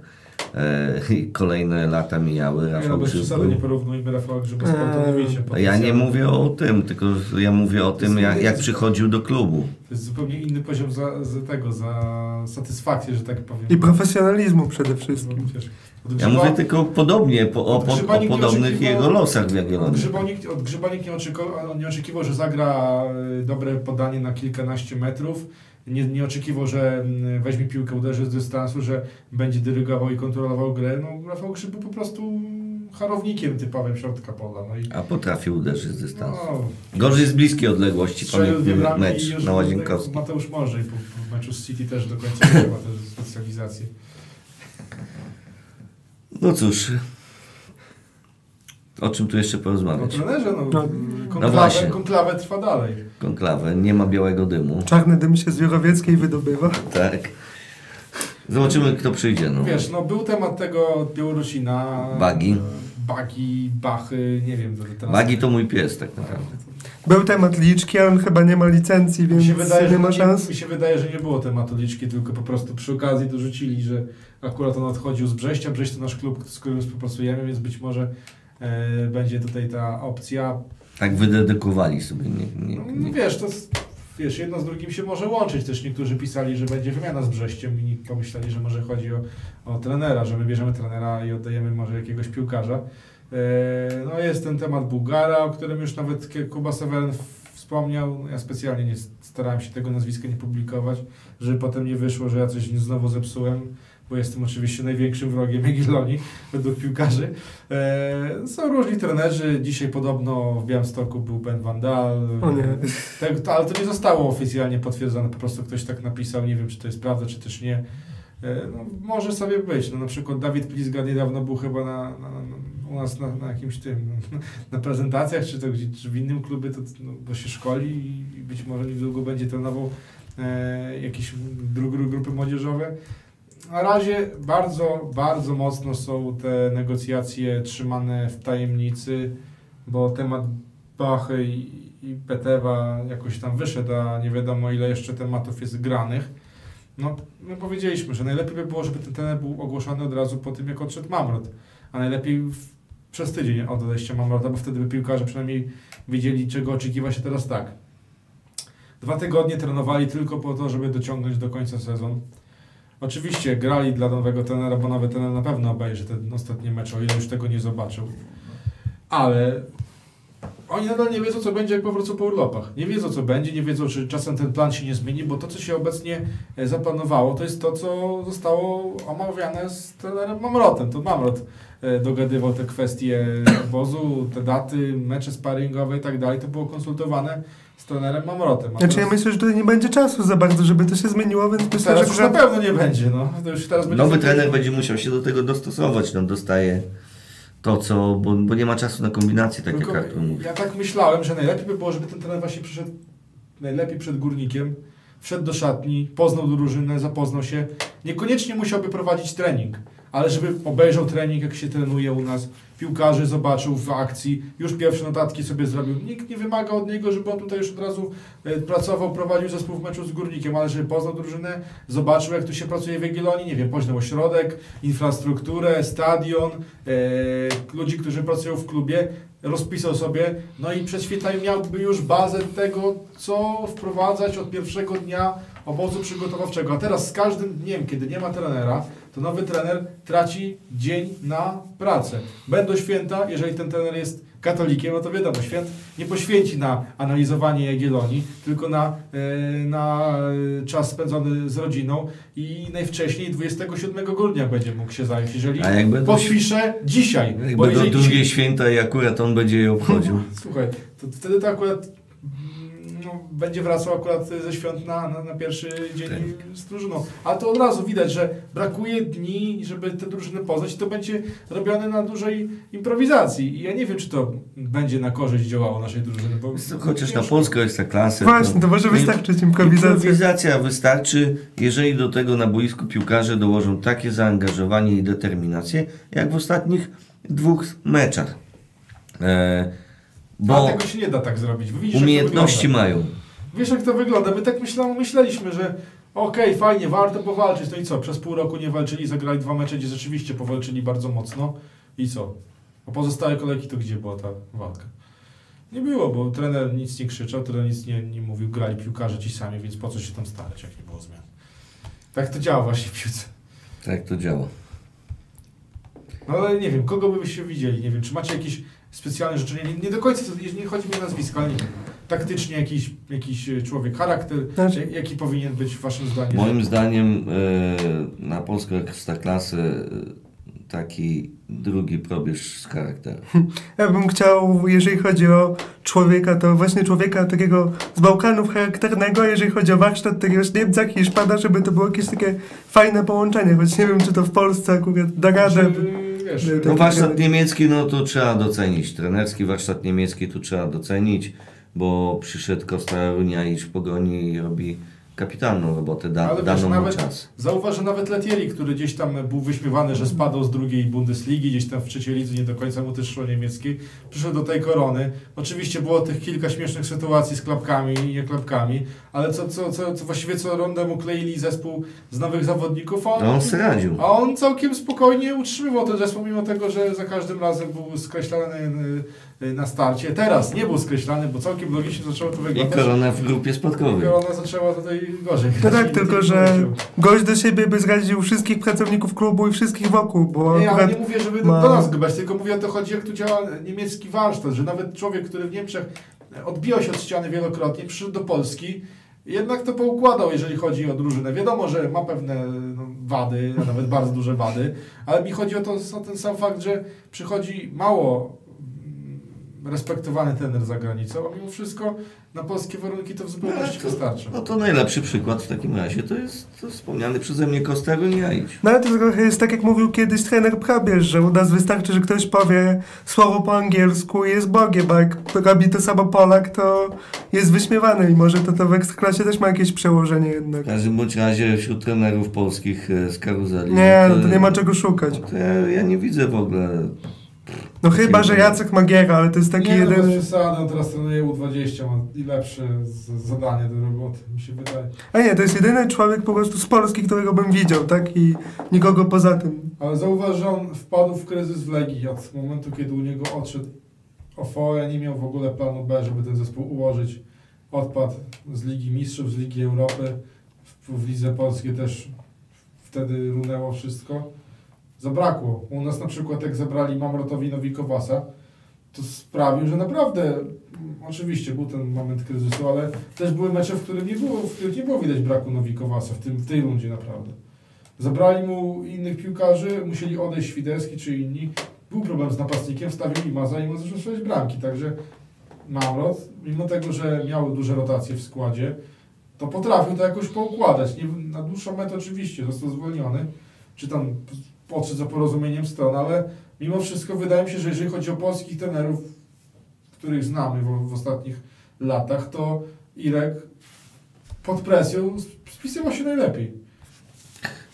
E, I kolejne lata mijały, no Rafał bez Grzyb przesady był... nie porównujmy Rafała Grzyba z Eee, Ja nie mówię o tym, tylko ja mówię o tym, jak, jak przychodził do klubu. To jest zupełnie inny poziom za, za tego, za satysfakcję, że tak powiem. I profesjonalizmu przede wszystkim. Od Ja mówię tylko podobnie, po, o, Od po, o podobnych jego losach w Od Jagiellonii. Grzyba nikt, od Grzyba nikt nie, oczekiwał, nie oczekiwał, że zagra y, dobre podanie na kilkanaście metrów. Nie, nie oczekiwał, że mm, weźmie piłkę, uderzy z dystansu, że będzie dyrygował i kontrolował grę. No, Rafał Grzyb był po prostu harownikiem typowym środka pola. No i, A potrafił uderzyć z dystansu. no, Gorzej z bliskiej odległości, i mecz na Łazienkowskiej. Mateusz Morzej po, po meczu z City też do końca <laughs> nie ma też specjalizacji. No cóż, o czym tu jeszcze No porozmawiać? trenerze, no, No. konklawę, właśnie. konklawę trwa dalej. Konklawę, nie ma białego dymu, Czarny dym się z Jurowieckiej wydobywa. tak. Zobaczymy, kto przyjdzie. No. Wiesz, no był temat tego Białorusina. Bagi. Bagi, Bachy, nie wiem. to Teraz Bagi to mój pies tak naprawdę. Był temat liczki, ale on chyba nie ma licencji, Mi więc się, wydaje, nie ma nie, szans. mi się wydaje, że nie było tematu liczki, tylko po prostu przy okazji dorzucili, że akurat on odchodził z Brześcia. Brześć to nasz klub, z którym współpracujemy, więc być może będzie tutaj ta opcja. Tak wydedykowali sobie. Nie, nie, No, no nie. wiesz, to wiesz, jedno z drugim się może łączyć. Też niektórzy pisali, że będzie wymiana z Brześciem i pomyśleli, że może chodzi o, o trenera, że my bierzemy trenera i oddajemy może jakiegoś piłkarza. E, No jest ten temat Bułgara, o którym już nawet Kuba Seweryn w- wspomniał. Ja specjalnie nie starałem się tego nazwiska nie publikować, żeby potem nie wyszło, że ja coś znowu zepsułem, bo jestem oczywiście największym wrogiem Jagiellonii według piłkarzy. E, Są różni trenerzy. Dzisiaj podobno w Białymstoku był Ben Van Dal. O nie. Tak, ale to nie zostało oficjalnie potwierdzone, po prostu ktoś tak napisał, nie wiem czy to jest prawda, czy też nie. E, No, może sobie być. No, na przykład Dawid Plizga niedawno był chyba na, na, na, u nas na, na jakimś tym, <laughs> na prezentacjach, czy, to, gdzie- czy w innym klubie, to, no, bo się szkoli i być może niedługo będzie trenował e, jakieś gru- grupy młodzieżowe. Na razie bardzo, bardzo mocno są te negocjacje trzymane w tajemnicy, bo temat Pachy i, i Petewa jakoś tam wyszedł, a nie wiadomo ile jeszcze tematów jest granych. No, my powiedzieliśmy, że najlepiej by było, żeby ten trener był ogłoszony od razu po tym, jak odszedł Mamrot. A najlepiej w, przez tydzień od odejścia Mamrota, bo wtedy by piłkarze przynajmniej wiedzieli, czego oczekiwa się teraz tak. Dwa tygodnie trenowali tylko po to, żeby dociągnąć do końca sezon. Oczywiście grali dla nowego trenera, bo nowy trener na pewno obejrzy ten ostatni mecz, o ile już tego nie zobaczył. Ale oni nadal nie wiedzą, co będzie, jak powrócą po urlopach. Nie wiedzą, co będzie, nie wiedzą, czy czasem ten plan się nie zmieni, bo to, co się obecnie e, zaplanowało, to jest to, co zostało omawiane z trenerem Mamrotem. To Mamrot e, dogadywał te kwestie obozu, te daty, mecze sparingowe i tak dalej. To było konsultowane trenerem Mamrotem. Znaczy ja teraz- myślę, że tutaj nie będzie czasu za bardzo, żeby to się zmieniło, więc myślę, Teraz że... już na pewno nie będzie, no. To już teraz będzie Nowy trener będzie musiał się do tego dostosować. No, dostaje to, co. Bo, bo nie ma czasu na kombinacje, tak Tylko jak Artur mówi. Ja tak myślałem, że najlepiej by było, żeby ten trener właśnie przyszedł najlepiej przed górnikiem, wszedł do szatni, poznał drużynę, zapoznał się. Niekoniecznie musiałby prowadzić trening, ale żeby obejrzał trening, jak się trenuje u nas, piłkarzy zobaczył w akcji, już pierwsze notatki sobie zrobił. Nikt nie wymaga od niego, żeby on tutaj już od razu e, pracował, prowadził zespół w meczu z górnikiem, ale żeby poznał drużynę, zobaczył, jak tu się pracuje w Jagiellonii, nie wiem, poznał ośrodek, infrastrukturę, stadion, e, ludzi, którzy pracują w klubie, rozpisał sobie, no i przed świętami miałby już bazę tego, co wprowadzać od pierwszego dnia obozu przygotowawczego. A teraz z każdym dniem, kiedy nie ma trenera, to nowy trener traci dzień na pracę. Będą święta, jeżeli ten trener jest katolikiem, no to wiadomo, święt nie poświęci na analizowanie Jagiellonii, tylko na, e, na e, czas spędzony z rodziną i najwcześniej 27 grudnia będzie mógł się zająć, jeżeli A jak będą- podpisze dzisiaj. Jak bo będą jeżeli drugie dzisiaj- święta i akurat on będzie je obchodził. <laughs> Słuchaj, to wtedy to akurat będzie wracał akurat ze świąt na, na, na pierwszy dzień z drużyną. Ale to od razu widać, że brakuje dni, żeby te drużyny poznać i to będzie robione na dużej improwizacji. I ja nie wiem, czy to będzie na korzyść działało naszej drużyny. Bo Chociaż na. Polskę jest ta klasa. Właśnie, to może wystarczyć improwizacja. Improwizacja wystarczy, jeżeli do tego na boisku piłkarze dołożą takie zaangażowanie i determinację, jak w ostatnich dwóch meczach. E, Bo bo tego się nie da tak zrobić. Widzisz, to umiejętności mają. Wiesz jak to wygląda? My tak myślałem, myśleliśmy, że okej, fajnie, warto powalczyć. No i co? Przez pół roku nie walczyli, zagrali dwa mecze, gdzie rzeczywiście powalczyli bardzo mocno. I co? A pozostałe kolejki to gdzie była ta walka? Nie było, bo trener nic nie krzyczał, trener nic nie, nie mówił, grali piłkarze ci sami, więc po co się tam starać, jak nie było zmian. Tak to działa właśnie w piłce. Tak to działa. No ale nie wiem, kogo by byście widzieli, nie wiem, czy macie jakieś specjalne życzenia, nie, nie do końca, nie chodzi mi o nazwisko, ale nie wiem, taktycznie jakiś, jakiś e, człowiek, charakter, Znaczy- jak- jaki powinien być waszym zdaniem? Moim zdaniem e, na polską ekstraklasę e, taki drugi probierz z charakterem. Ja bym chciał, jeżeli chodzi o człowieka, to właśnie człowieka takiego z Bałkanów charakternego, jeżeli chodzi o warsztat takiegoś Niemca, Hiszpana, żeby to było jakieś takie fajne połączenie, choć nie wiem, czy to w Polsce akurat da radę. Wiesz, No, warsztat niemiecki, no to trzeba docenić. Trenerski warsztat niemiecki tu trzeba docenić, bo przyszedł Costa Runia i Szpogoni i robi kapitalną robotę, da, Ale wiesz, daną mu nawet, czas. zauważ, że nawet Letieri, który gdzieś tam był wyśmiewany, że spadał z drugiej Bundesligi, gdzieś tam w trzeciej lidze, nie do końca mu też szło niemieckiej, przyszedł do tej korony. Oczywiście było tych kilka śmiesznych sytuacji z klapkami i nie klapkami, ale co, co, co, co właściwie co rundę mu kleili zespół z nowych zawodników, a on, No on radził. a on całkiem spokojnie utrzymywał ten zespół, mimo tego, że za każdym razem był skreślany na starcie. Teraz nie był skreślany, bo całkiem logicznie zaczęło to I wyglądać. korona w grupie I spadkowej. korona zaczęła tutaj gorzej. No tak, I- tylko i- że gość do siebie by zraził wszystkich pracowników klubu i wszystkich wokół, bo Nie, ja nie mówię, żeby ma- do nas grać, tylko mówię o to chodzi, jak tu działa niemiecki warsztat, że nawet człowiek, który w Niemczech odbijał się od ściany wielokrotnie, przyszedł do Polski, jednak to poukładał, jeżeli chodzi o drużynę. Wiadomo, że ma pewne no, wady, a nawet bardzo duże wady, ale mi chodzi o, to, o ten sam fakt, że przychodzi mało respektowany trener za granicą, a mimo wszystko na polskie warunki to w zupełności wystarczy. No to najlepszy przykład w takim razie to jest to wspomniany przeze mnie Costa Runiaić. No ale to trochę jest tak, jak mówił kiedyś trener Probierz, że u nas wystarczy, że ktoś powie słowo po angielsku i jest Bogiem, a jak robi to samo Polak, to jest wyśmiewany i może to, to w Ekstraklasie też ma jakieś przełożenie jednak. W każdym bądź razie wśród trenerów polskich e, z karuzeli. Nie, no to nie ma czego szukać. no to ja, ja nie widzę w ogóle No chyba, że Jacek Magiera, ale to jest taki nie, no jedyny... przesady, on teraz trenuje U20, ma i lepsze zadanie do roboty, mi się wydaje. A nie, to jest jedyny człowiek po prostu z Polski, którego bym widział, tak? I nikogo poza tym. Ale zauważ, że on wpadł w kryzys w Legii od momentu, kiedy u niego odszedł Ofoe, nie miał w ogóle planu B, żeby ten zespół ułożyć. Odpadł z Ligi Mistrzów, z Ligi Europy, w, w Lidze Polskiej też wtedy runęło wszystko. Zabrakło. U nas na przykład jak zabrali Mamrotowi Nowikowasa, to sprawił, że naprawdę, oczywiście był ten moment kryzysu, ale też były mecze, w których nie było, w których nie było widać braku Nowikowasa w, tym, w tej rundzie naprawdę. Zabrali mu innych piłkarzy, musieli odejść Świderski czy inni. Był problem z napastnikiem, wstawili Maza i Maza zaczął strzelać bramki, także Mamrot, mimo tego, że miał duże rotacje w składzie, to potrafił to jakoś poukładać. Nie, na dłuższą metę oczywiście został zwolniony, czy tam podszedł za porozumieniem stron, ale mimo wszystko wydaje mi się, że jeżeli chodzi o polskich trenerów, których znamy w, w ostatnich latach, to Irek pod presją spisywał się najlepiej.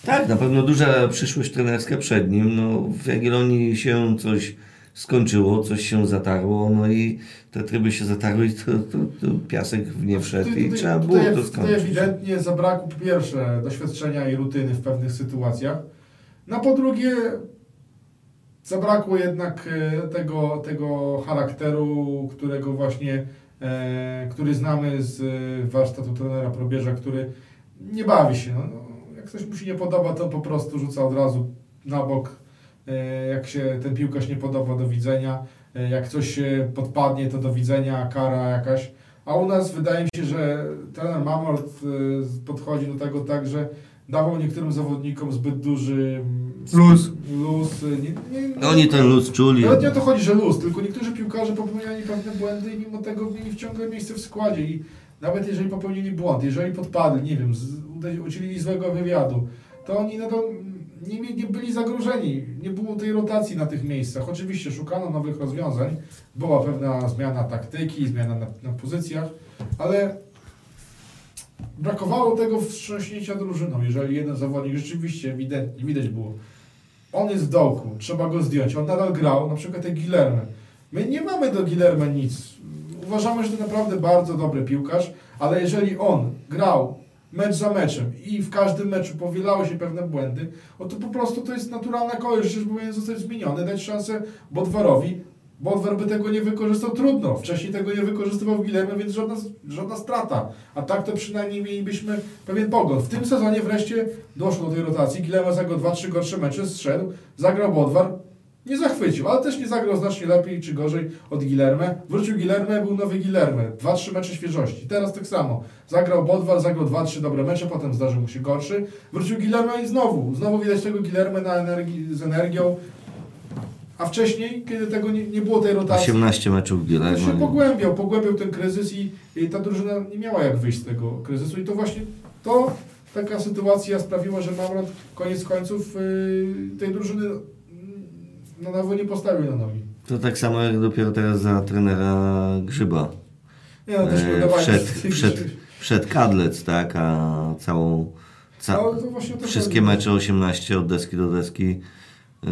Tak, na pewno duża przyszłość trenerska przed nim. No, w Jagiellonii się coś skończyło, coś się zatarło, no i te tryby się zatarły i to, to, to piasek w nie wszedł i Tutaj- trzeba było tutaj, to Tutaj skończyć. ewidentnie zabrakło po pierwsze doświadczenia i rutyny w pewnych sytuacjach, no po drugie zabrakło jednak e, tego, tego charakteru, którego właśnie, e, który znamy z e, warsztatu trenera Probierza, który nie bawi się. No, no, jak coś mu się nie podoba, to po prostu rzuca od razu na bok. E, jak się ten piłkarz nie podoba, do widzenia. E, jak coś podpadnie, to do widzenia, kara jakaś. A u nas wydaje mi się, że trener Mamort y, podchodzi do tego tak, że dawał niektórym zawodnikom zbyt duży mm, Luz. luz. y, Nie, nie, No, Oni ten luz czuli. Nawet nie o to chodzi, że luz, tylko niektórzy piłkarze popełniali pewne błędy i mimo tego mieli ciągle miejsce w składzie i nawet jeżeli popełnili błąd, jeżeli podpadli, nie wiem, udzielili złego wywiadu, to oni nadal nie, nie byli zagrożeni, nie było tej rotacji na tych miejscach. Oczywiście szukano nowych rozwiązań, była pewna zmiana taktyki, zmiana na, na pozycjach, ale brakowało tego wstrząśnięcia drużyną, jeżeli jeden zawodnik rzeczywiście ewidentnie widać było, on jest w dołku, trzeba go zdjąć, on nadal grał, na przykład jak Guillermo. My nie mamy do Guillermo nic. Uważamy, że to naprawdę bardzo dobry piłkarz, ale jeżeli on grał mecz za meczem i w każdym meczu powielały się pewne błędy, o to po prostu to jest naturalna kolej, że powinien zostać zmieniony, dać szansę Bodwarowi. Bodwar by tego nie wykorzystał, trudno. Wcześniej tego nie wykorzystywał Guillermo, więc żadna, żadna strata. A tak to przynajmniej mielibyśmy pewien pogląd. W tym sezonie wreszcie doszło do tej rotacji. Guillermo zagrał 2-3 gorsze mecze, zszedł, zagrał Bodwar, nie zachwycił, ale też nie zagrał znacznie lepiej czy gorzej od Guillermo. Wrócił Guillermo, był nowy Guillermo. 2-3 mecze świeżości. Teraz tak samo. Zagrał Bodwar, zagrał 2-3 dobre mecze, potem zdarzył mu się gorszy. Wrócił Guillermo i znowu. Znowu widać tego Guillermo na z energią. A wcześniej, kiedy tego nie, nie było tej rotacji, 18 meczów to się Guillermo. pogłębiał, pogłębiał ten kryzys i, i ta drużyna nie miała jak wyjść z tego kryzysu. I to właśnie to, taka sytuacja sprawiła, że Mamrot koniec końców yy, tej drużyny na nowo nie postawił na nogi. To tak samo jak dopiero teraz za trenera Grzyba. Nie no, też E, wszedł, wszedł, kadlec, tak, a całą, ca, Ale to właśnie o to wszystkie mecze 18 od deski do deski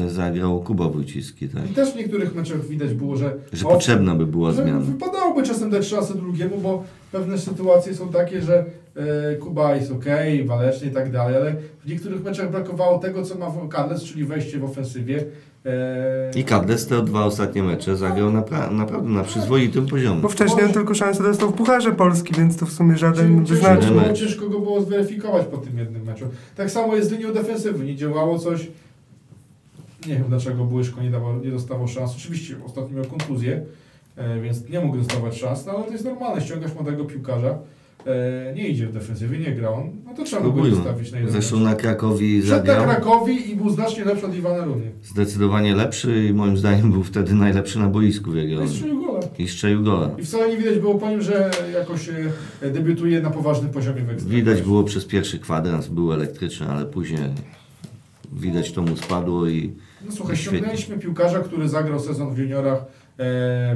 zagrał Kuba Wójciski, tak. I też w niektórych meczach widać było, że, Że potrzebna by była zmiana. wypadałoby czasem dać szansę drugiemu, bo pewne sytuacje są takie, że e, Kuba jest ok, waleczny i tak dalej, ale w niektórych meczach brakowało tego, co ma w- Kadlec, czyli wejście w ofensywie. E, I Kadlec te dwa ostatnie mecze zagrał napra- naprawdę na przyzwoitym poziomie. Bo wcześniej on tylko szansę dostał w Pucharze Polski, więc to w sumie żaden wyznacznik. ciężko go było zweryfikować po tym jednym meczu. Tak samo jest z linią defensywy. Nie działało coś. Nie wiem dlaczego Błyszko nie, dawał, nie dostawał szans. Oczywiście ostatnio miał kontuzję, e, więc nie mógł dostawać szans, no ale to jest normalne. Ściągasz młodego piłkarza, e, nie idzie w defensywie, nie gra on, no to trzeba go Spróbujmy. zostawić na jeden Zresztą na Krakowi Wszedł na zagrał. Krakowi i był znacznie lepszy od Iwana Runy. Zdecydowanie lepszy i moim zdaniem był wtedy najlepszy na boisku w No i Jagiellonii. strzelił gola. I strzelił gola. I wcale nie widać było po nim, że jakoś e, debiutuje na poważnym poziomie w. Widać było przez pierwszy kwadrans, był elektryczny, ale później widać to mu spadło i No słuchaj, Świetnie. ściągnęliśmy piłkarza, który zagrał sezon w juniorach e,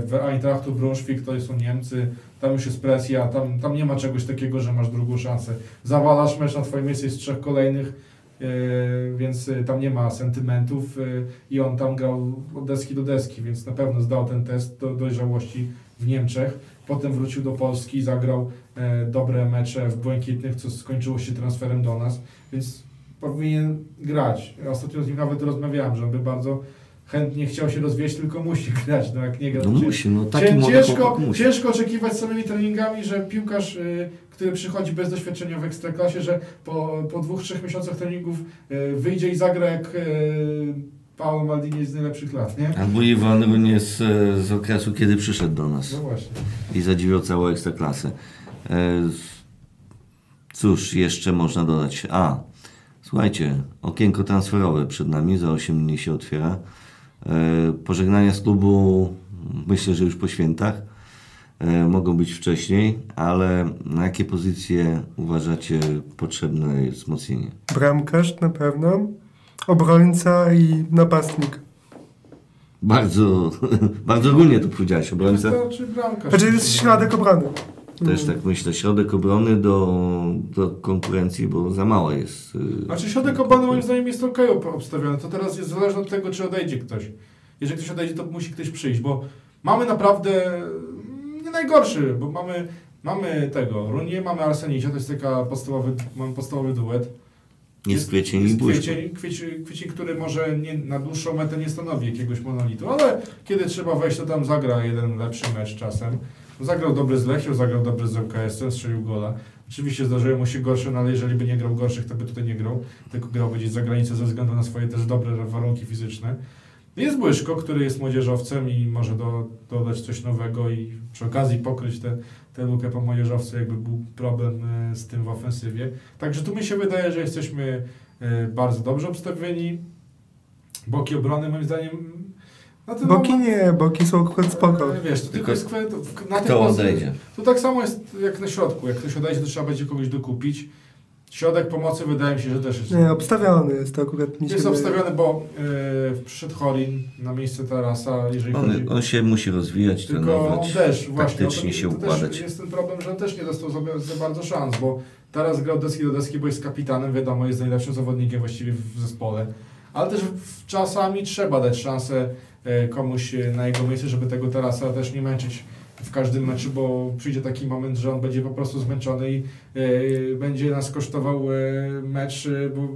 w Eintrachtu Braunschweig, to są Niemcy, tam już jest presja, tam, tam nie ma czegoś takiego, że masz drugą szansę. Zawalasz mecz na twoim miejscu z trzech kolejnych, więc e, tam nie ma sentymentów e, i on tam grał od deski do deski, więc na pewno zdał ten test do dojrzałości w Niemczech. Potem wrócił do Polski, zagrał e, dobre mecze w Błękitnych, co skończyło się transferem do nas, więc powinien grać. Ja ostatnio z nim nawet rozmawiałem, że on by bardzo chętnie chciał się rozwijać, tylko musi <laughs> grać. No jak nie gra, No to musi, no taki ciężko, musi. ciężko oczekiwać samymi treningami, że piłkarz, y, który przychodzi bez doświadczenia w ekstraklasie, że po, po dwóch, trzech miesiącach treningów y, wyjdzie i zagra jak y, Paolo Maldini z najlepszych lat, nie? Albo Iwan Runie z, z okresu, kiedy przyszedł do nas No właśnie. i zadziwiał całą ekstraklasę. E, cóż, jeszcze można dodać. A, słuchajcie, okienko transferowe przed nami, za 8 dni się otwiera. E, pożegnania z klubu myślę, że już po świętach. E, mogą być wcześniej, ale na jakie pozycje uważacie potrzebne jest wzmocnienie? Bramkarz na pewno, obrońca i napastnik. Bardzo, <laughs> bardzo ogólnie to powiedziałeś, obrońca. To, czy bramkarz? Znaczy jest środek obrony. Też tak myślę, środek obrony do, do konkurencji, bo za mało jest. y, Znaczy środek obrony moim zdaniem jest ok obstawiony. To teraz jest zależne od tego, czy odejdzie ktoś. Jeżeli ktoś odejdzie, to musi ktoś przyjść, bo mamy naprawdę mm, nie najgorszy, bo mamy, mamy tego, Runie, mamy Arsenicia, to jest taka podstawowy, mamy podstawowy duet. Jest kwiecień i jest kwiecień, kwiecień, kwiecień, który może nie, na dłuższą metę nie stanowi jakiegoś monolitu, ale kiedy trzeba wejść, to tam zagra jeden lepszy mecz czasem. Zagrał dobry z Lechią, zagrał dobry z ŁKS-em, strzelił gola. Oczywiście zdarzyły mu się gorsze, no ale jeżeli by nie grał gorszych, to by tutaj nie grał, tylko grał gdzieś za granicę ze względu na swoje też dobre warunki fizyczne. Jest Błyszko, który jest młodzieżowcem i może do, dodać coś nowego i przy okazji pokryć tę tę lukę po młodzieżowcu, jakby był problem e, z tym w ofensywie. Także tu mi się wydaje, że jesteśmy e, bardzo dobrze obstawieni. Boki obrony moim zdaniem... Boki moment- nie, boki są akurat spoko. E, Wiesz, to tylko Tylko jest kwestia... Na Kto odejdzie? To tak samo jest jak na środku. Jak ktoś odejdzie, to trzeba będzie kogoś dokupić. Środek pomocy wydaje mi się, że też jest... Nie, obstawiony jest to akurat mi Jest obstawiony, bo e, przyszedł Horin na miejsce Tarasa, jeżeli chodzi... On, on się musi rozwijać, Tylko on trenować, też, właśnie, taktycznie to, się to układać. Też jest ten problem, że on też nie dostał za, za bardzo szans, bo teraz grał deski do deski, bo jest kapitanem, wiadomo, jest najlepszym zawodnikiem właściwie w zespole. Ale też czasami trzeba dać szansę e, komuś na jego miejsce, żeby tego Tarasa też nie męczyć w każdym meczu, bo przyjdzie taki moment, że on będzie po prostu zmęczony i e, będzie nas kosztował e, mecz, bo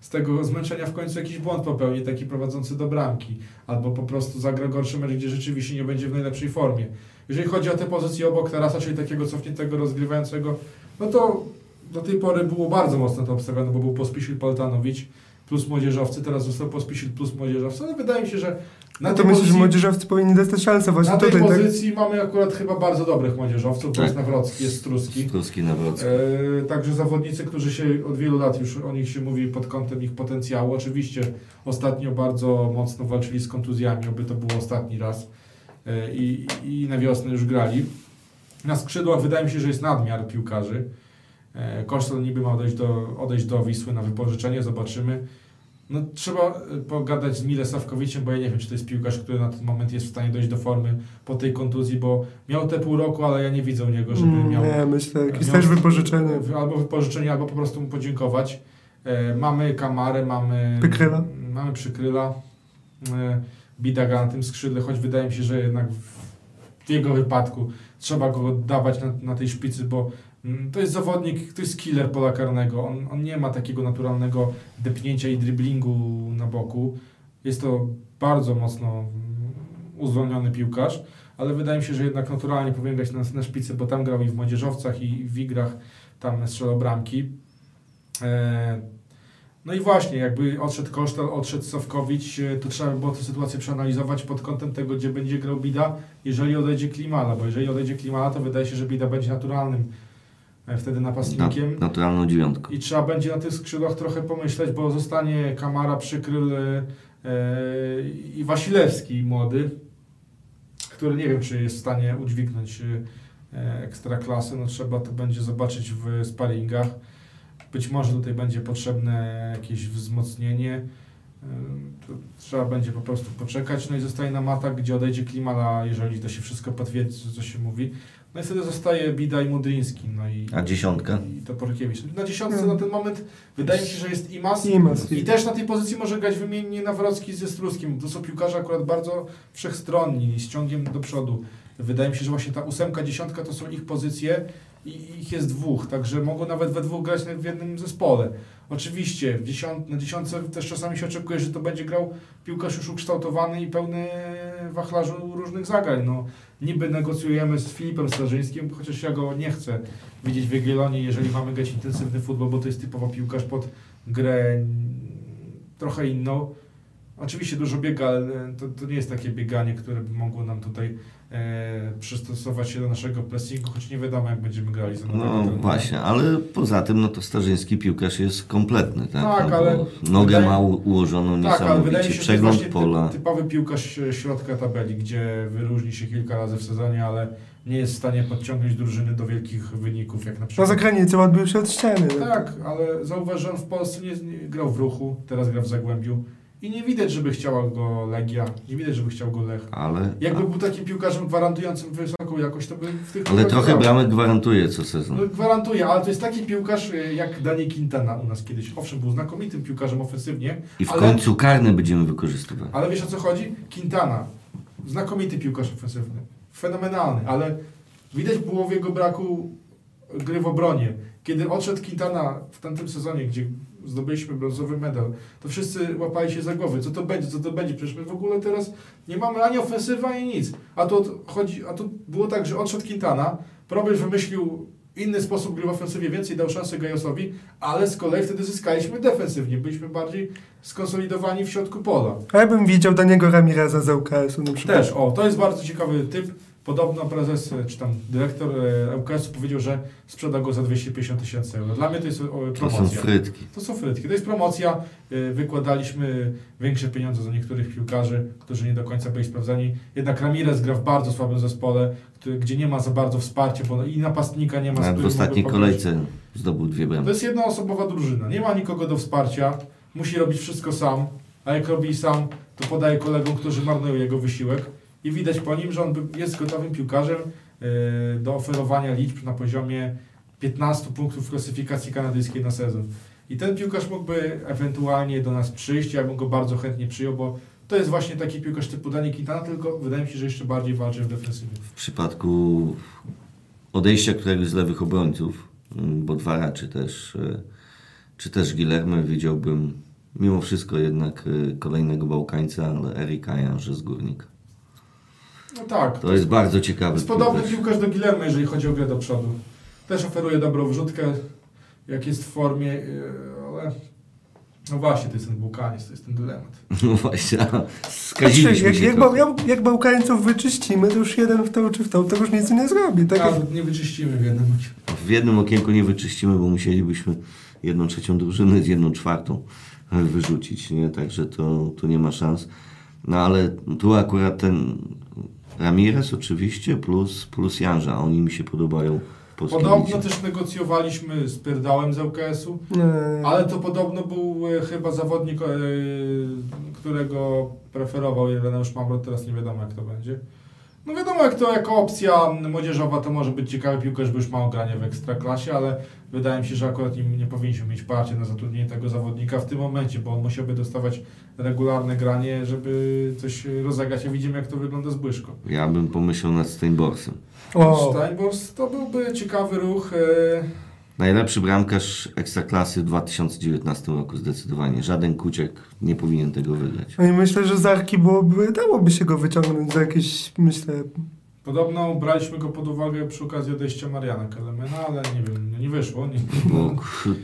z tego zmęczenia w końcu jakiś błąd popełni, taki prowadzący do bramki, albo po prostu zagra gorszy mecz, gdzie rzeczywiście nie będzie w najlepszej formie. Jeżeli chodzi o te pozycje obok Tarasa, czyli takiego cofniętego, rozgrywającego, no to do tej pory było bardzo mocno to obstawione, bo był Pospisil Poltanowicz plus młodzieżowcy, teraz został Pospisil plus młodzieżowcy, ale wydaje mi się, że na No to tej że pozycji, młodzieżowcy powinni dostać szansę właśnie na tej tutaj. Tak? pozycji mamy akurat chyba bardzo dobrych młodzieżowców, bo Tak. jest Nawrocki, jest Struski. Struski Nawrocki. E, także zawodnicy, którzy się od wielu lat już o nich się mówi pod kątem ich potencjału. Oczywiście ostatnio bardzo mocno walczyli z kontuzjami, oby to było ostatni raz e, i, i na wiosnę już grali. Na skrzydłach wydaje mi się, że jest nadmiar piłkarzy. E, Kosztel niby ma odejść do, odejść do Wisły na wypożyczenie, zobaczymy. No, trzeba e, pogadać z Mile Sawkowiczem, bo ja nie wiem, czy to jest piłkarz, który na ten moment jest w stanie dojść do formy po tej kontuzji, bo miał te pół roku, ale ja nie widzę u niego, żeby Mm, miał Nie, myślę, jakieś też wypożyczenie. Albo wypożyczenie, albo po prostu mu podziękować. E, mamy Kamarę, mamy Przykryla. Mamy Przykryla. E, Bidaga na tym skrzydle, choć wydaje mi się, że jednak w, w jego wypadku trzeba go oddawać na, na tej szpicy, bo to jest zawodnik, to jest killer pola karnego. On, on nie ma takiego naturalnego depnięcia i driblingu na boku. Jest to bardzo mocno mm, uzdolniony piłkarz, ale wydaje mi się, że jednak naturalnie powinien grać na, na szpicy, bo tam grał i w młodzieżowcach, i w igrach, tam strzelał bramki. E, no i właśnie, jakby odszedł Kosztal, odszedł Sawkowicz, e, to trzeba by było tę sytuację przeanalizować pod kątem tego, gdzie będzie grał Bida, jeżeli odejdzie Klimala, bo jeżeli odejdzie Klimala, to wydaje się, że Bida będzie naturalnym e, wtedy Na, napastnikiem. naturalną dziewiątką. I trzeba będzie na tych skrzydłach trochę pomyśleć, bo zostanie Kamara, Przykryl e, i Wasilewski młody, który nie wiem, czy jest w stanie udźwignąć e, ekstraklasy. No trzeba to będzie zobaczyć w sparingach. Być może tutaj będzie potrzebne jakieś wzmocnienie. E, To trzeba będzie po prostu poczekać. No i zostaje nam atak, gdzie odejdzie Klimala, jeżeli to się wszystko potwierdzi, co się mówi. No i wtedy zostaje Bida i Mudryński. No i A dziesiątka? i Toporkiewicz. Na dziesiątce Hmm. na ten moment wydaje mi się, że jest Imas. Imas. I też na tej pozycji może grać wymiennie Nawrocki ze Struskim. To są piłkarze akurat bardzo wszechstronni, z ciągiem do przodu. Wydaje mi się, że właśnie ta ósemka, dziesiątka to są ich pozycje i ich jest dwóch, także mogą nawet we dwóch grać w jednym zespole. Oczywiście w dziesiąt, na dziesiątce też czasami się oczekuje, że to będzie grał piłkarz już ukształtowany i pełny wachlarzu różnych zagrań. No, niby negocjujemy z Filipem Starzyńskim, chociaż ja go nie chcę widzieć w Jagiellonii, jeżeli mamy grać intensywny futbol, bo to jest typowo piłkarz pod grę trochę inną. Oczywiście dużo biega, ale to, to nie jest takie bieganie, które by mogło nam tutaj przystosować się do naszego pressingu, choć nie wiadomo jak będziemy grali za No trenera. właśnie, ale poza tym no to Starzyński piłkarz jest kompletny, tak? Tak, no, ale nogę wydaje- ma ułożoną Tak, ale wydaje mi niesamowicie, się, przegląd pola. typ, typowy piłkarz e, środka tabeli, gdzie wyróżni się kilka razy w sezonie, ale nie jest w stanie podciągnąć drużyny do wielkich wyników, jak na Na przykład... zagranicę odbił się od ściany. Tak, ale zauważ, że on w Polsce nie, nie grał w ruchu, teraz gra w Zagłębiu i nie widać, żeby chciała go Legia, nie widać, żeby chciał go Lech. Ale, Jakby był takim piłkarzem gwarantującym wysoką jakość, to by w tych ale trochę grał. bramek gwarantuje co sezon. No, gwarantuję, ale to jest taki piłkarz y, jak Dani Quintana u nas kiedyś. Owszem, był znakomitym piłkarzem ofensywnie, I w ale- końcu karne będziemy wykorzystywać. ale wiesz o co chodzi? Quintana, znakomity piłkarz ofensywny, fenomenalny, ale widać było w jego braku gry w obronie. Kiedy odszedł Quintana w tamtym sezonie, gdzie zdobyliśmy brązowy medal, to wszyscy łapali się za głowy. Co to będzie, co to będzie? Przecież my w ogóle teraz nie mamy ani ofensywy, ani nic. A tu, od- chodzi, a tu było tak, że odszedł Quintana, Probel wymyślił inny sposób gry w ofensywie, więcej dał szansę Gajosowi, ale z kolei wtedy zyskaliśmy defensywnie. Byliśmy bardziej skonsolidowani w środku pola. A ja bym widział Daniego Ramireza z ŁKS-u na przykład. Też, o, to jest bardzo ciekawy typ. Podobno prezes, e, czy tam dyrektor e, ŁKS-u powiedział, że sprzeda go za 250 tysięcy euro. Dla mnie to jest o, To są promocja. frytki. To są frytki. To jest promocja. E, Wykładaliśmy większe pieniądze za niektórych piłkarzy, którzy nie do końca byli sprawdzani. Jednak Ramirez gra w bardzo słabym zespole, gdzie nie ma za bardzo wsparcia, bo i napastnika nie ma. Nawet w ostatniej kolejce zdobył dwie To bramki. jest jednoosobowa drużyna. Nie ma nikogo do wsparcia. Musi robić wszystko sam. A jak robi sam, to podaje kolegom, którzy marnują jego wysiłek. I widać po nim, że on jest gotowym piłkarzem yy, do oferowania liczb na poziomie 15 punktów w klasyfikacji kanadyjskiej na sezon. I ten piłkarz mógłby ewentualnie do nas przyjść. Ja bym go bardzo chętnie przyjął, bo to jest właśnie taki piłkarz typu Dani Quintana, tylko wydaje mi się, że jeszcze bardziej walczy w defensywie. W przypadku odejścia któregoś z lewych obrońców, mm, bo dwa raczy też, e, czy też Gilerme, widziałbym mimo wszystko jednak e, kolejnego Bałkańca, ale Erika Janże z Górnika. No tak. To jest bardzo ciekawy Jest podobny piłkarz. do Guillermo, jeżeli chodzi o grę do przodu. Też oferuje dobrą wrzutkę, jak jest w formie, yy, ale no właśnie, to jest ten Bukaniec, to jest ten dylemat. <laughs> No właśnie, a skaziliśmy jak, się jak, jak, jak Bałkańców wyczyścimy, to już jeden w to czy w to, to już nic nie zrobi. Tak jak, nie wyczyścimy w jednym okiem. W jednym okienku nie wyczyścimy, bo musielibyśmy jedną trzecią drużyny z jedną czwartą e, wyrzucić, nie? Także to, to nie ma szans. No ale tu akurat ten Ramirez oczywiście plus, plus Janża, oni mi się podobają Podobno też negocjowaliśmy z Pyrdałem z nie, ale to podobno był e, chyba zawodnik, e, którego preferował Ireneusz Mamrot, teraz nie wiadomo jak to będzie. No wiadomo, jak to jako opcja młodzieżowa to może być ciekawy piłkarz, bo już ma granie w ekstraklasie, ale wydaje mi się, że akurat nim nie powinniśmy mieć parcie na zatrudnienie tego zawodnika w tym momencie, bo on musiałby dostawać regularne granie, żeby coś rozegrać, a widzimy jak to wygląda z Błyszko. Ja bym pomyślał nad Steinborsem. o, Steinbors to byłby ciekawy ruch. e, Najlepszy bramkarz Ekstraklasy w 2019 roku zdecydowanie. Żaden Kuciek nie powinien tego wygrać. no i myślę, że z Arki byłoby, dałoby się go wyciągnąć za jakieś, myślę, Podobno braliśmy go pod uwagę przy okazji odejścia Mariana Kelemena, ale nie wiem, no nie wyszło. Nie.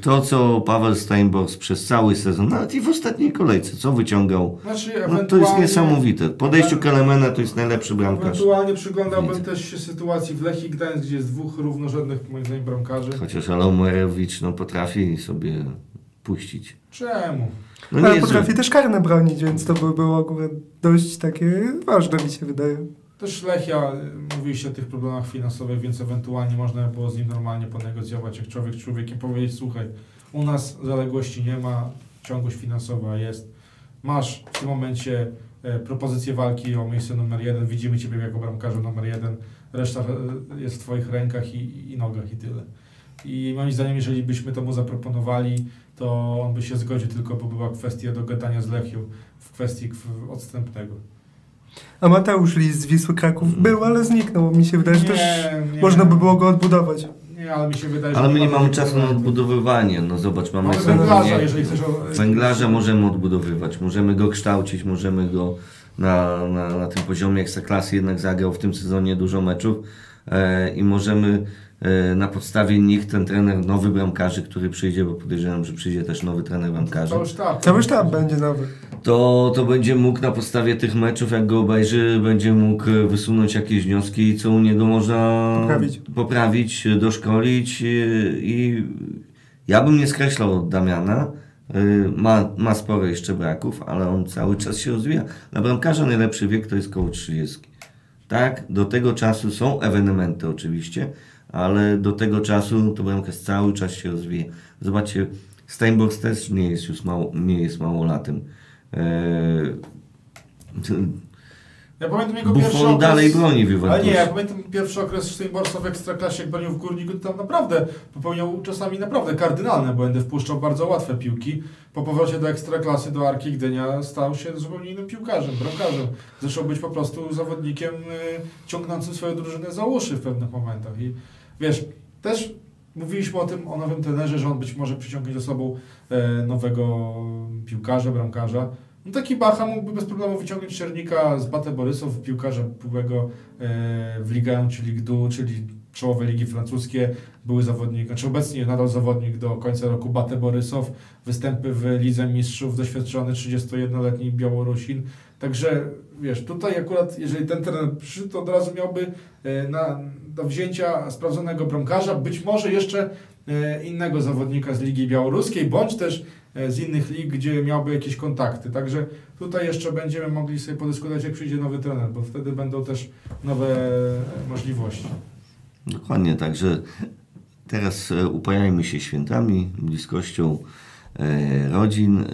To, co Paweł Steinbors przez cały sezon, nawet i w ostatniej kolejce, co wyciągał, Znaczy, no to jest niesamowite. Po podejściu Kelemena to jest najlepszy bramkarz. Ewentualnie przyglądałbym też się sytuacji w Lechii Gdańsk, gdzie jest dwóch równorzędnych moim zdaniem bramkarzy. Chociaż Alomerowicz no, potrafi sobie puścić. Czemu? No ale potrafi zły. też karne bronić, więc to by było akurat dość takie ważne mi się wydaje. Też Lechia, y, mówiliście o tych problemach finansowych, więc ewentualnie można by było z nim normalnie ponegocjować, jak człowiek człowiekiem powiedzieć, słuchaj, u nas zaległości nie ma, ciągłość finansowa jest, masz w tym momencie e, propozycję walki o miejsce numer jeden, widzimy Ciebie jako bramkarza numer jeden, reszta e, jest w Twoich rękach i, i nogach i tyle. i moim zdaniem, jeżeli byśmy to mu zaproponowali, to on by się zgodził, tylko bo była kwestia dogadania z Lechią w kwestii kw- odstępnego. A Mateusz Lis z Wisły Kraków był, ale zniknął. Mi się wydaje, że też nie, można by było go odbudować. Nie, ale mi się wydaje, że... Ale my nie mamy czasu na odbudowywanie. No zobacz, mamy Mamy węglarza, jeżeli chcesz... o- Węglarza możemy odbudowywać, możemy go kształcić, możemy go na, na, na tym poziomie ekstraklasy jednak zagrał w tym sezonie dużo meczów e, i możemy na podstawie nich ten trener, nowy bramkarzy, który przyjdzie, bo podejrzewam, że przyjdzie też nowy trener bramkarzy, Cały sztab. Cały sztab będzie nowy. to, to będzie mógł na podstawie tych meczów, jak go obejrzy, będzie mógł e, wysunąć jakieś wnioski, co u niego można Poprawić. poprawić, e, doszkolić i, i ja bym nie skreślał od Damiana. Y, Ma, ma sporo jeszcze braków, ale on cały czas się rozwija. Dla bramkarza najlepszy wiek to jest koło 30. Tak, do tego czasu są ewenementy oczywiście, ale do tego czasu to bramkarz cały czas się rozwija. Zobaczcie, Steinbox też nie jest już mało, nie jest małolatem. Eee, Ja pamiętam jego pierwszy Buffon okres... dalej broni w Ale nie, ja pamiętam pierwszy okres Steinborsa w Ekstraklasie, jak bronił w Górniku, to tam naprawdę popełniał czasami naprawdę kardynalne błędy, wpuszczał bardzo łatwe piłki. Po powrocie do Ekstraklasy, do Arki Gdynia stał się zupełnie innym piłkarzem, bramkarzem. Zaczął być po prostu zawodnikiem y, ciągnącym swoją drużynę za uszy w pewnych momentach. I wiesz, też mówiliśmy o tym, o nowym trenerze, że on być może przyciągnie ze sobą e, nowego piłkarza, bramkarza. No taki Bacha mógłby bez problemu wyciągnąć Czernika z Bate Borysow, piłkarza byłego e, w Ligue 1 czy Ligue 2, czyli czołowe ligi francuskie, były zawodnik, znaczy obecnie nadal zawodnik do końca roku Bate Borysow, występy w Lidze Mistrzów, doświadczony 31-letni Białorusin. Także wiesz, tutaj akurat, jeżeli ten trener przyszedł, to od razu miałby e, na, do wzięcia sprawdzonego bramkarza, być może jeszcze e, innego zawodnika z Ligi Białoruskiej, bądź też e, z innych lig, gdzie miałby jakieś kontakty. Także tutaj jeszcze będziemy mogli sobie podyskutować, jak przyjdzie nowy trener, bo wtedy będą też nowe możliwości. Dokładnie, także teraz e, upajajmy się świętami, bliskością rodzin.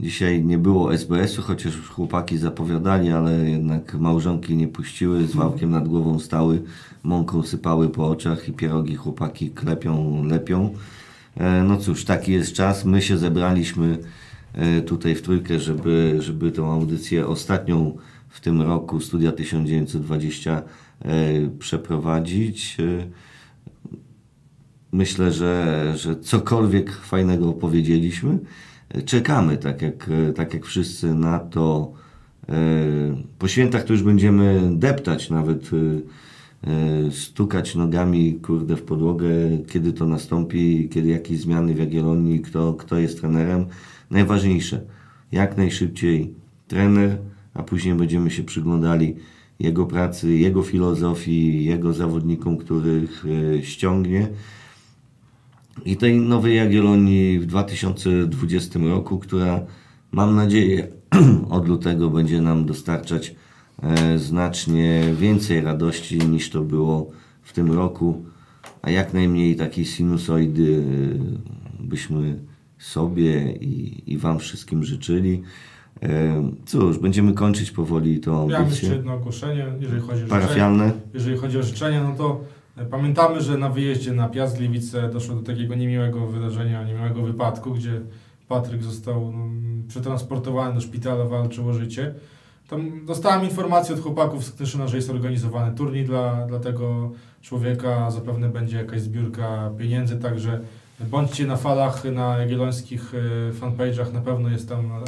Dzisiaj nie było SBS-u, chociaż już chłopaki zapowiadali, ale jednak małżonki nie puściły, z wałkiem nad głową stały, mąką sypały po oczach i pierogi chłopaki klepią, lepią. E, no cóż, taki jest czas. My się zebraliśmy e, tutaj w trójkę, żeby, żeby tą audycję ostatnią w tym roku Studia 1920 e, przeprowadzić. Myślę, że, że cokolwiek fajnego opowiedzieliśmy. Czekamy, tak jak, tak jak wszyscy, na to. e, Po świętach to już będziemy deptać, nawet e, e, stukać nogami kurde w podłogę, kiedy to nastąpi, kiedy jakieś zmiany w Jagiellonii, kto, kto jest trenerem. Najważniejsze, jak najszybciej trener, a później będziemy się przyglądali jego pracy, jego filozofii, jego zawodnikom, których ściągnie. I tej nowej Jagiellonii w 2020 roku, która mam nadzieję <clears throat> od lutego będzie nam dostarczać e, znacznie więcej radości niż to było w tym roku, a jak najmniej takiej sinusoidy e, byśmy sobie i, i Wam wszystkim życzyli. E, Cóż, będziemy kończyć powoli tą Miałem jeszcze jedno ogłoszenie, jeżeli chodzi o. Parafialne. Jeżeli chodzi o życzenia, no to pamiętamy, że na wyjeździe na Piast Gliwice doszło do takiego niemiłego wydarzenia, niemiłego wypadku, gdzie Patryk został no, przetransportowany do szpitala, walczył o życie. Tam dostałem informację od chłopaków z Knyszyna, że jest organizowany turniej dla, dla tego człowieka, zapewne będzie jakaś zbiórka pieniędzy, także bądźcie na falach na jagiellońskich e, fanpage'ach, na pewno jest tam e,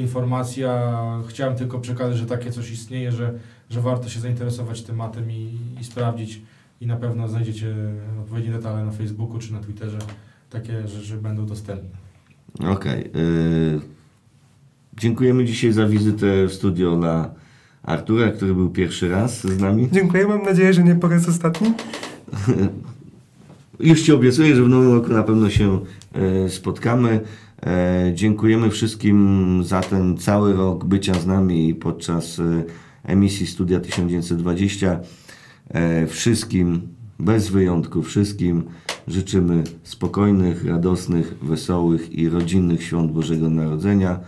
informacja. Chciałem tylko przekazać, że takie coś istnieje, że, że warto się zainteresować tematem i, i sprawdzić i na pewno znajdziecie odpowiednie detale na Facebooku czy na Twitterze. Takie rzeczy będą dostępne. Okej. y, Dziękujemy dzisiaj za wizytę w studio dla Artura, który był pierwszy raz z nami. Dziękuję, mam nadzieję, że nie po raz ostatni. <laughs> Już Ci obiecuję, że w nowym roku na pewno się e, spotkamy. E, Dziękujemy wszystkim za ten cały rok bycia z nami podczas e, emisji Studia 1920. E, Wszystkim, bez wyjątku, wszystkim życzymy spokojnych, radosnych, wesołych i rodzinnych świąt Bożego Narodzenia.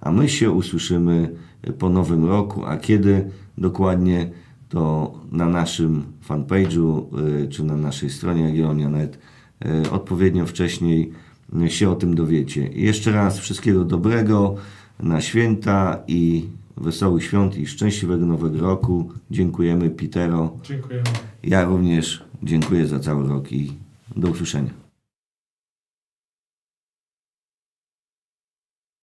A my się usłyszymy po nowym roku. A kiedy dokładnie, to na naszym fanpage'u y, czy na naszej stronie Jagiellonia.net y, odpowiednio wcześniej się o tym dowiecie. Jeszcze raz wszystkiego dobrego na święta i wesołych świąt i szczęśliwego nowego roku. Dziękujemy Pitero. Dziękujemy. Ja również dziękuję za cały rok i do usłyszenia.